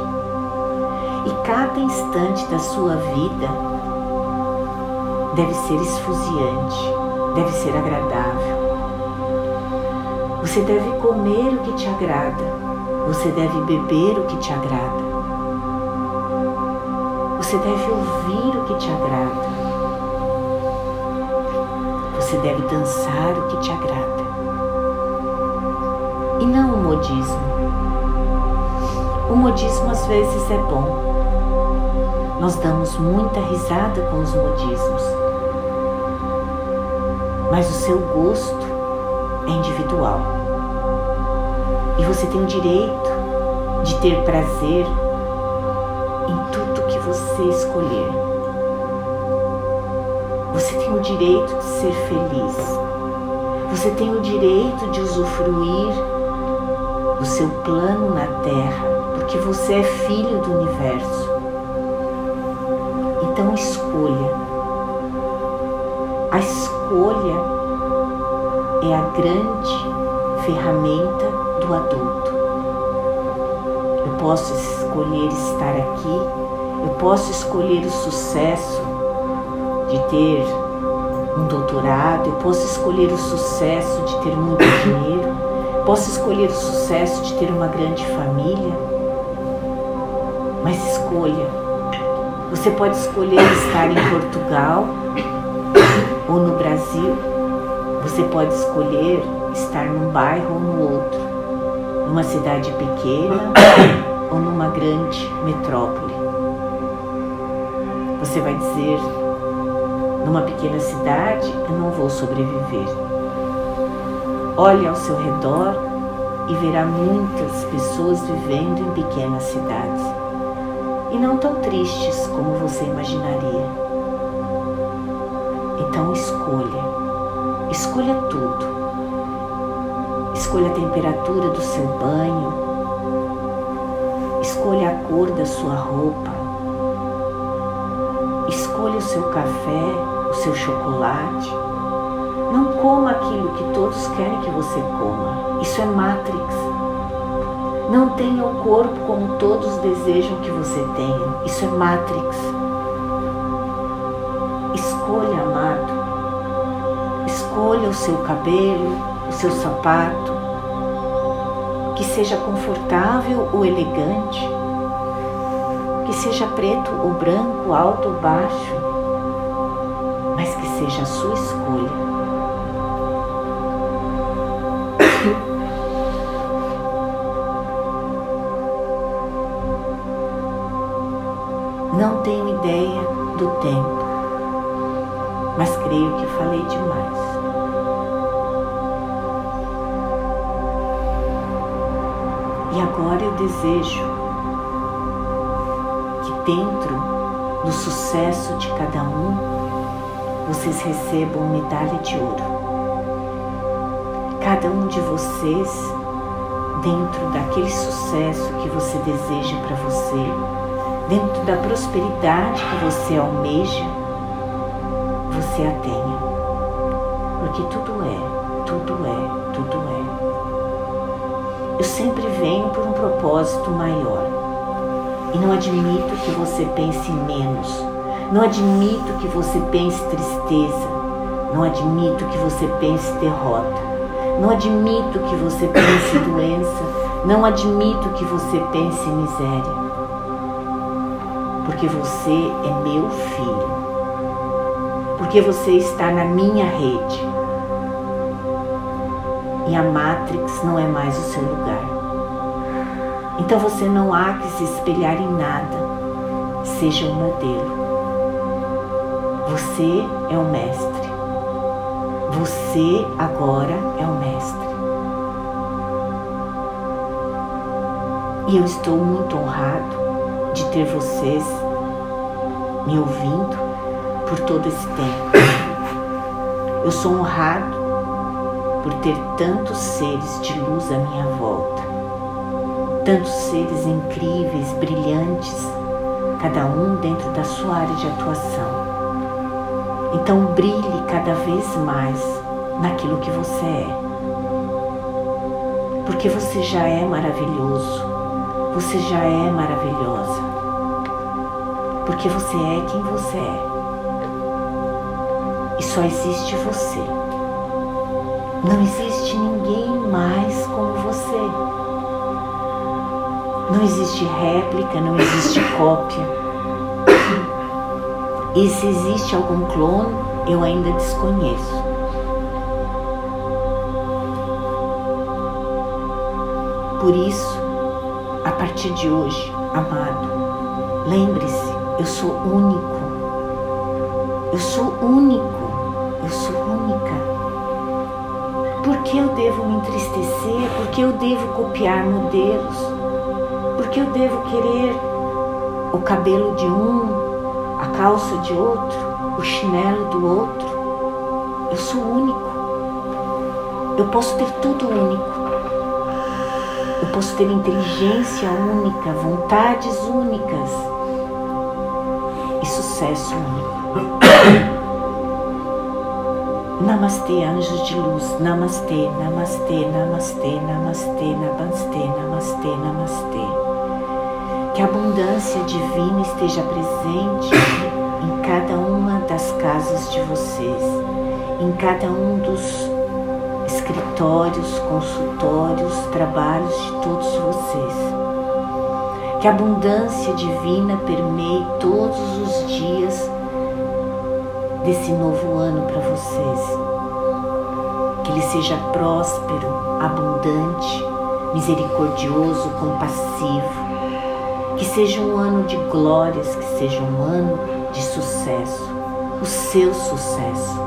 E cada instante da sua vida deve ser esfuziante, deve ser agradável. Você deve comer o que te agrada, você deve beber o que te agrada, você deve ouvir o que te agrada, você deve dançar o que te agrada. E não o modismo. O modismo às vezes é bom. Nós damos muita risada com os modismos mas o seu gosto é individual. E você tem o direito de ter prazer em tudo que você escolher. Você tem o direito de ser feliz. Você tem o direito de usufruir do seu plano na Terra, porque você é filho do universo. Então escolha. A escolha é a grande ferramenta adulto. Eu posso escolher estar aqui, eu posso escolher o sucesso de ter um doutorado, eu posso escolher o sucesso de ter muito dinheiro, posso escolher o sucesso de ter uma grande família, mas escolha. Você pode escolher estar em Portugal ou no Brasil, você pode escolher estar num bairro ou no outro, numa cidade pequena ou numa grande metrópole. Você vai dizer, numa pequena cidade eu não vou sobreviver. Olhe ao seu redor e verá muitas pessoas vivendo em pequenas cidades e não tão tristes como você imaginaria. Então escolha. Escolha tudo. Escolha a temperatura do seu banho. Escolha a cor da sua roupa. Escolha o seu café, o seu chocolate. Não coma aquilo que todos querem que você coma. Isso é Matrix. Não tenha o corpo como todos desejam que você tenha. Isso é Matrix. Escolha, amado. Escolha o seu cabelo, o seu sapato, que seja confortável ou elegante, que seja preto ou branco, alto ou baixo, mas que seja a sua escolha. Não tenho ideia do tempo mas creio que falei demais. Agora eu desejo que dentro do sucesso de cada um, vocês recebam medalha de ouro. Cada um de vocês, dentro daquele sucesso que você deseja para você, dentro da prosperidade que você almeja, você a tenha. Propósito maior. E não admito que você pense menos. Não admito que você pense tristeza. Não admito que você pense derrota. Não admito que você pense doença. Não admito que você pense miséria. Porque você é meu filho. Porque você está na minha rede. E a Matrix não é mais o seu lugar. Então você não há que se espelhar em nada. Seja um modelo. Você é o mestre. Você agora é o mestre. E eu estou muito honrado de ter vocês me ouvindo por todo esse tempo. Eu sou honrado por ter tantos seres de luz à minha volta, tantos seres incríveis, brilhantes, cada um dentro da sua área de atuação. Então brilhe cada vez mais naquilo que você é. Porque você já é maravilhoso, você já é maravilhosa. Porque você é quem você é. E só existe você. Não existe ninguém mais como você. Não existe réplica, não existe cópia. E se existe algum clone, eu ainda desconheço. Por isso, a partir de hoje, amado, lembre-se, eu sou único. Eu sou único. Eu sou única. Por que eu devo me entristecer? Por que eu devo copiar modelos? Que eu devo querer o cabelo de um, a calça de outro, o chinelo do outro? Eu sou único. Eu posso ter tudo único. Eu posso ter inteligência única, vontades únicas e sucesso único. Namastê, anjos de luz. Namastê, namastê, namastê, namastê, namastê, namastê, namastê. Que a abundância divina esteja presente em cada uma das casas de vocês, em cada um dos escritórios, consultórios, trabalhos de todos vocês. Que a abundância divina permeie todos os dias desse novo ano para vocês. Que ele seja próspero, abundante, misericordioso, compassivo. Que seja um ano de glórias, que seja um ano de sucesso, o seu sucesso.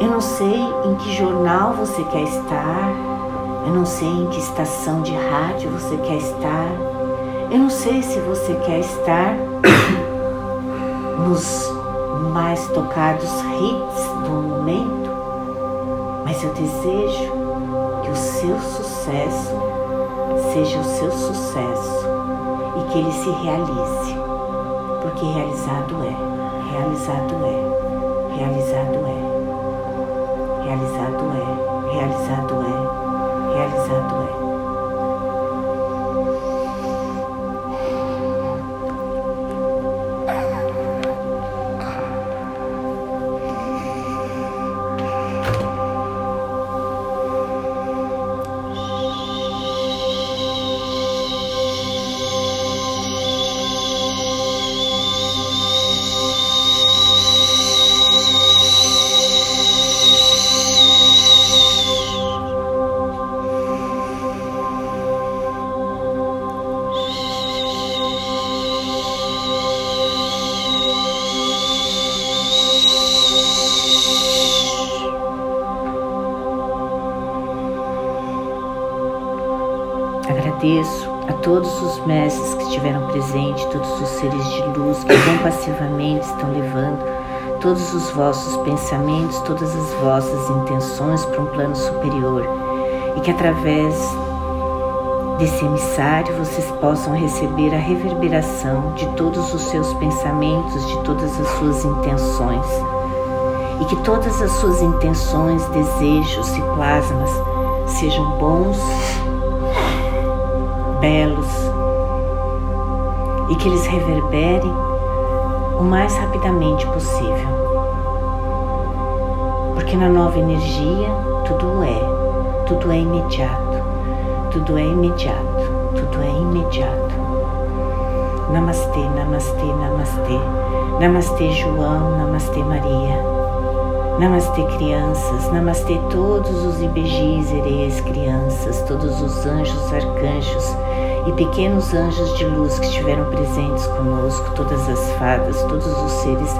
Eu não sei em que jornal você quer estar, eu não sei em que estação de rádio você quer estar, eu não sei se você quer estar nos mais tocados hits do momento, mas eu desejo que o seu sucesso seja o seu sucesso que ele se realize, porque realizado é, realizado é, realizado é, realizado é, realizado é, realizado é. Agradeço estão levando todos os vossos pensamentos, todas as vossas intenções para um plano superior. E que através desse emissário vocês possam receber a reverberação de todos os seus pensamentos, de todas as suas intenções. E que todas as suas intenções, desejos e plasmas sejam bons belos. E que eles reverberem o mais rapidamente possível. Porque na nova energia tudo é, tudo é imediato, tudo é imediato, tudo é imediato. Namastê, namastê, namastê. Namastê, João, namastê, Maria. Namastê, crianças, namastê, todos os ibejis, erês, crianças, todos os anjos, arcanjos e pequenos anjos de luz que estiveram presentes conosco, todas as fadas, todos os seres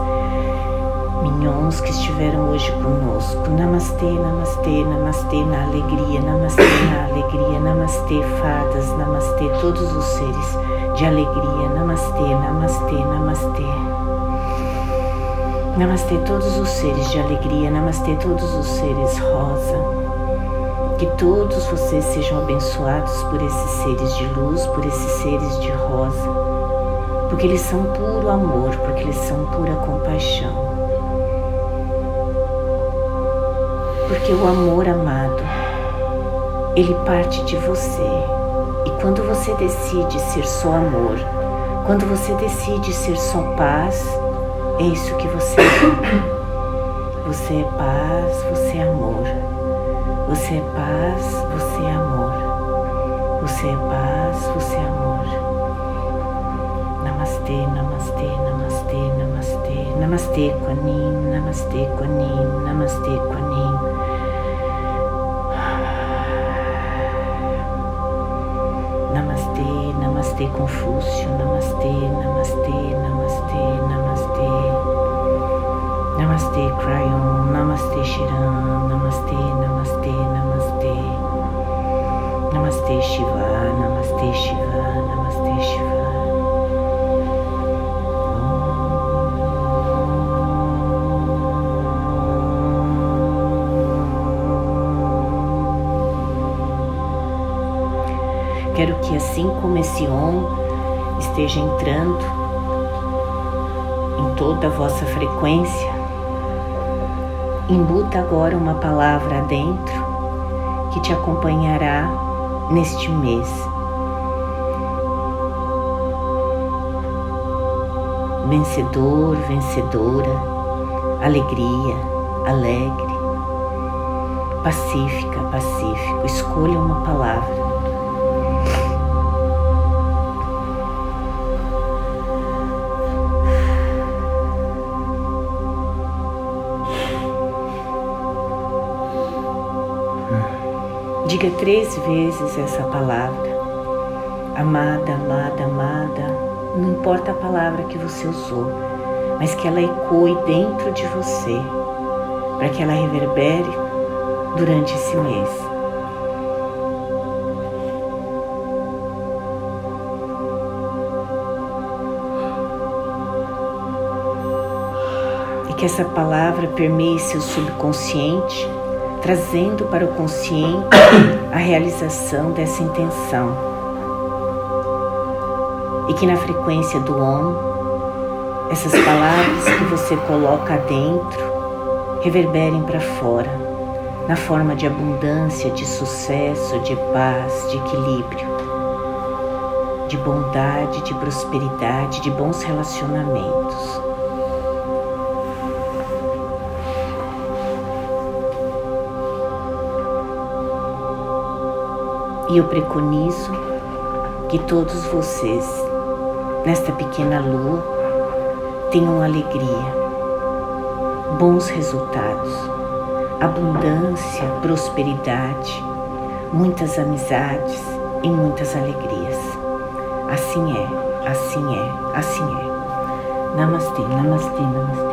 mignons que estiveram hoje conosco. Namastê, namastê, namastê na alegria, namastê na alegria, namastê, fadas, namastê, todos os seres de alegria, namastê, namastê, namastê. Namastê todos os seres de alegria, namastê todos os seres rosa. Que todos vocês sejam abençoados por esses seres de luz, por esses seres de rosa, porque eles são puro amor, porque eles são pura compaixão. Porque o amor amado, ele parte de você. E quando você decide ser só amor, quando você decide ser só paz, é isso que você é. Você é paz, você é amor. Você é paz, você é amor. Você é paz, você é amor. Namastê, namastê, namastê, namastê. Namastê, Quanin, namastê, Quanin, namastê, Quanin. Namastê, namastê, Confúcio, namastê, namastê, namastê, namastê. Namaste Crayon, Namaste Shiran, Namaste, Namaste Shiva, Namaste Shiva, Namaste Shiva. Quero que assim como esse Om esteja entrando em toda a vossa frequência, Embuta agora uma palavra dentro que te acompanhará neste mês. Vencedor, vencedora, alegria, alegre, pacífica, pacífico. Escolha uma palavra. Diga três vezes essa palavra. Amada, amada, amada. Não importa a palavra que você usou, mas que ela ecoe dentro de você, para que ela reverbere durante esse mês. E que essa palavra permeie seu subconsciente trazendo para o consciente a realização dessa intenção. E que na frequência do Om, essas palavras que você coloca dentro reverberem para fora, na forma de abundância, de sucesso, de paz, de equilíbrio, de bondade, de prosperidade, de bons relacionamentos. E eu preconizo que todos vocês, nesta pequena lua, tenham alegria, bons resultados, abundância, prosperidade, muitas amizades e muitas alegrias. Assim é, assim é, assim é. Namastê, namastê, namastê.